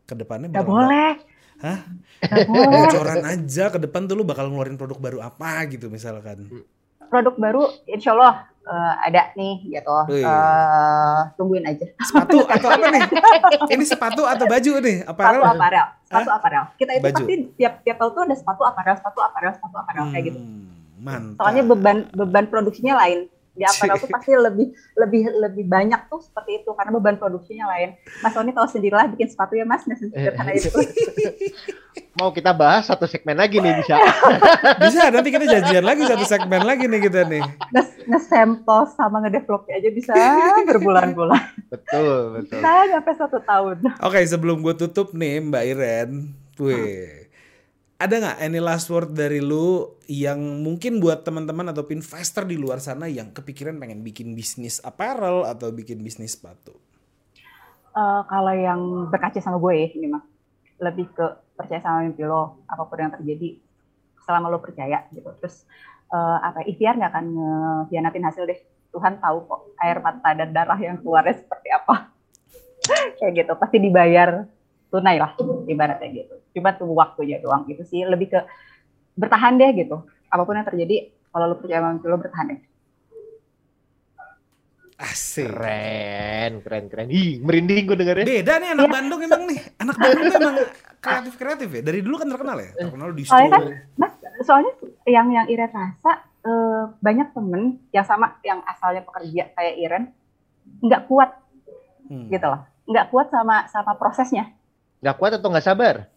Ke depannya Gak boleh. Hah? Gak boleh. Bocoran aja ke depan tuh lu bakal ngeluarin produk baru apa gitu misalkan. Produk baru insya Allah uh, ada nih gitu. Uh, tungguin aja. Sepatu atau apa nih? Ini sepatu atau baju nih? Aparel? Sepatu aparel. Sepatu aparel. Kita itu baju. pasti tiap tiap tahun tuh ada sepatu aparel, sepatu aparel, sepatu aparel hmm, kayak gitu. Hmm, mantap. Soalnya beban beban produksinya lain di aparel tuh pasti lebih lebih lebih banyak tuh seperti itu karena beban produksinya lain. Mas Oni tahu sendirilah bikin sepatu ya Mas, nggak sederhana itu. Mau kita bahas satu segmen lagi nih bisa. bisa nanti kita janjian lagi satu segmen lagi nih kita nih. Nge-sampel sama ngedevelopnya aja bisa berbulan-bulan. Betul, betul. Bisa sampai satu tahun. Oke, sebelum gue tutup nih Mbak Iren. Wih ada nggak any last word dari lu yang mungkin buat teman-teman atau investor di luar sana yang kepikiran pengen bikin bisnis apparel atau bikin bisnis sepatu? Uh, kalau yang berkaca sama gue ya, ini mah lebih ke percaya sama mimpi lo, apa pun yang terjadi selama lo percaya gitu. Terus uh, apa ikhtiar nggak akan ngehianatin hasil deh. Tuhan tahu kok air mata dan darah yang keluarnya seperti apa. Kayak gitu, pasti dibayar tunai lah ibaratnya gitu. Cuma tunggu waktunya doang itu sih lebih ke bertahan deh gitu apa pun yang terjadi kalau lo percaya sama lo bertahan deh Asik. Keren, keren, keren. Ih, merinding gue dengernya. Beda nih anak ya. Bandung emang nih. Anak Bandung emang kreatif-kreatif ya. Dari dulu kan terkenal ya. Terkenal di Soalnya kan, mas, soalnya yang yang Iren rasa uh, banyak temen yang sama yang asalnya pekerja kayak Iren nggak kuat hmm. gitu loh. Nggak kuat sama sama prosesnya. Nggak kuat atau nggak sabar?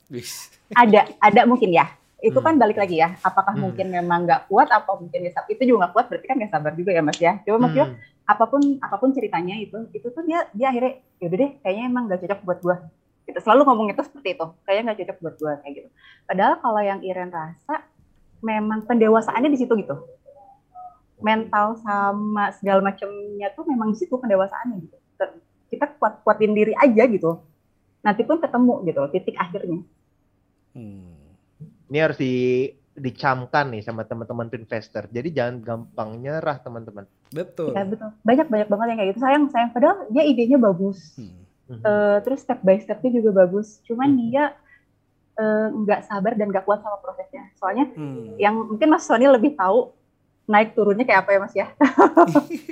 Ada, ada mungkin ya. Itu kan hmm. balik lagi ya. Apakah hmm. mungkin memang nggak kuat atau mungkin ya itu juga nggak kuat berarti kan nggak sabar juga ya mas ya. Coba mas hmm. apa pun apa pun ceritanya itu itu tuh dia dia akhirnya yaudah deh kayaknya emang nggak cocok buat gua. Kita selalu ngomong itu seperti itu. Kayaknya nggak cocok buat gua kayak gitu. Padahal kalau yang Iren rasa memang pendewasaannya di situ gitu. Mental sama segala macamnya tuh memang di situ pendewasaannya gitu. Kita kuat kuatin diri aja gitu. Nanti pun ketemu gitu titik akhirnya hmm ini harus di dicamkan nih sama teman-teman investor. Jadi jangan gampang nyerah teman-teman. Betul. Ya, betul. Banyak banyak banget yang kayak gitu. Sayang sayang padahal dia idenya bagus. Hmm. Uh, terus step by stepnya juga bagus. Cuman hmm. dia eh, nggak uh, sabar dan nggak kuat sama prosesnya. Soalnya hmm. yang mungkin Mas Sony lebih tahu naik turunnya kayak apa ya Mas ya.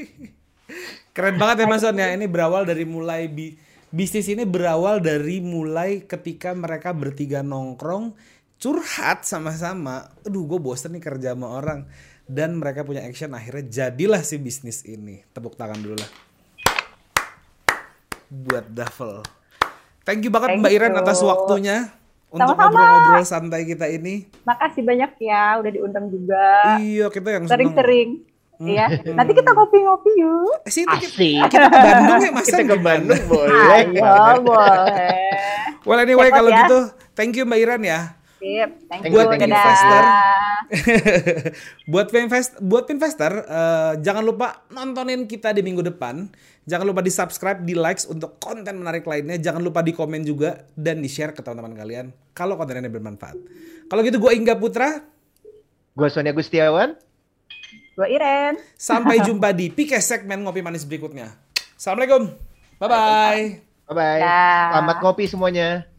Keren banget ya Mas Sony. Ya. Ini berawal dari mulai bi bisnis ini berawal dari mulai ketika mereka bertiga nongkrong curhat sama-sama. Aduh, gue bosen nih kerja sama orang. Dan mereka punya action, akhirnya jadilah si bisnis ini. Tepuk tangan dulu lah. Buat Duffel. Thank you banget Thank Mbak Iren atas waktunya. Untuk ngobrol-ngobrol santai kita ini. Makasih banyak ya, udah diundang juga. Iya, kita yang sering-sering. Iya, hmm. nanti kita ngopi-ngopi yuk. Eh, sih, Asik. Kita, ke Bandung ya, Mas. Kita ke Bandung boleh. Ayo, boleh. Well anyway, kalau ya. gitu, thank you Mbak Iren ya. Sip, thank you. Buat investor, buat investor, buat investor, uh, jangan lupa nontonin kita di minggu depan. Jangan lupa di subscribe, di likes untuk konten menarik lainnya. Jangan lupa di komen juga dan di share ke teman-teman kalian kalau kontennya bermanfaat. Kalau gitu gue Ingga Putra, gue Sonia Gustiawan, gue Iren. Sampai jumpa di PK segmen ngopi manis berikutnya. Assalamualaikum, bye bye. Bye bye. Selamat ngopi semuanya.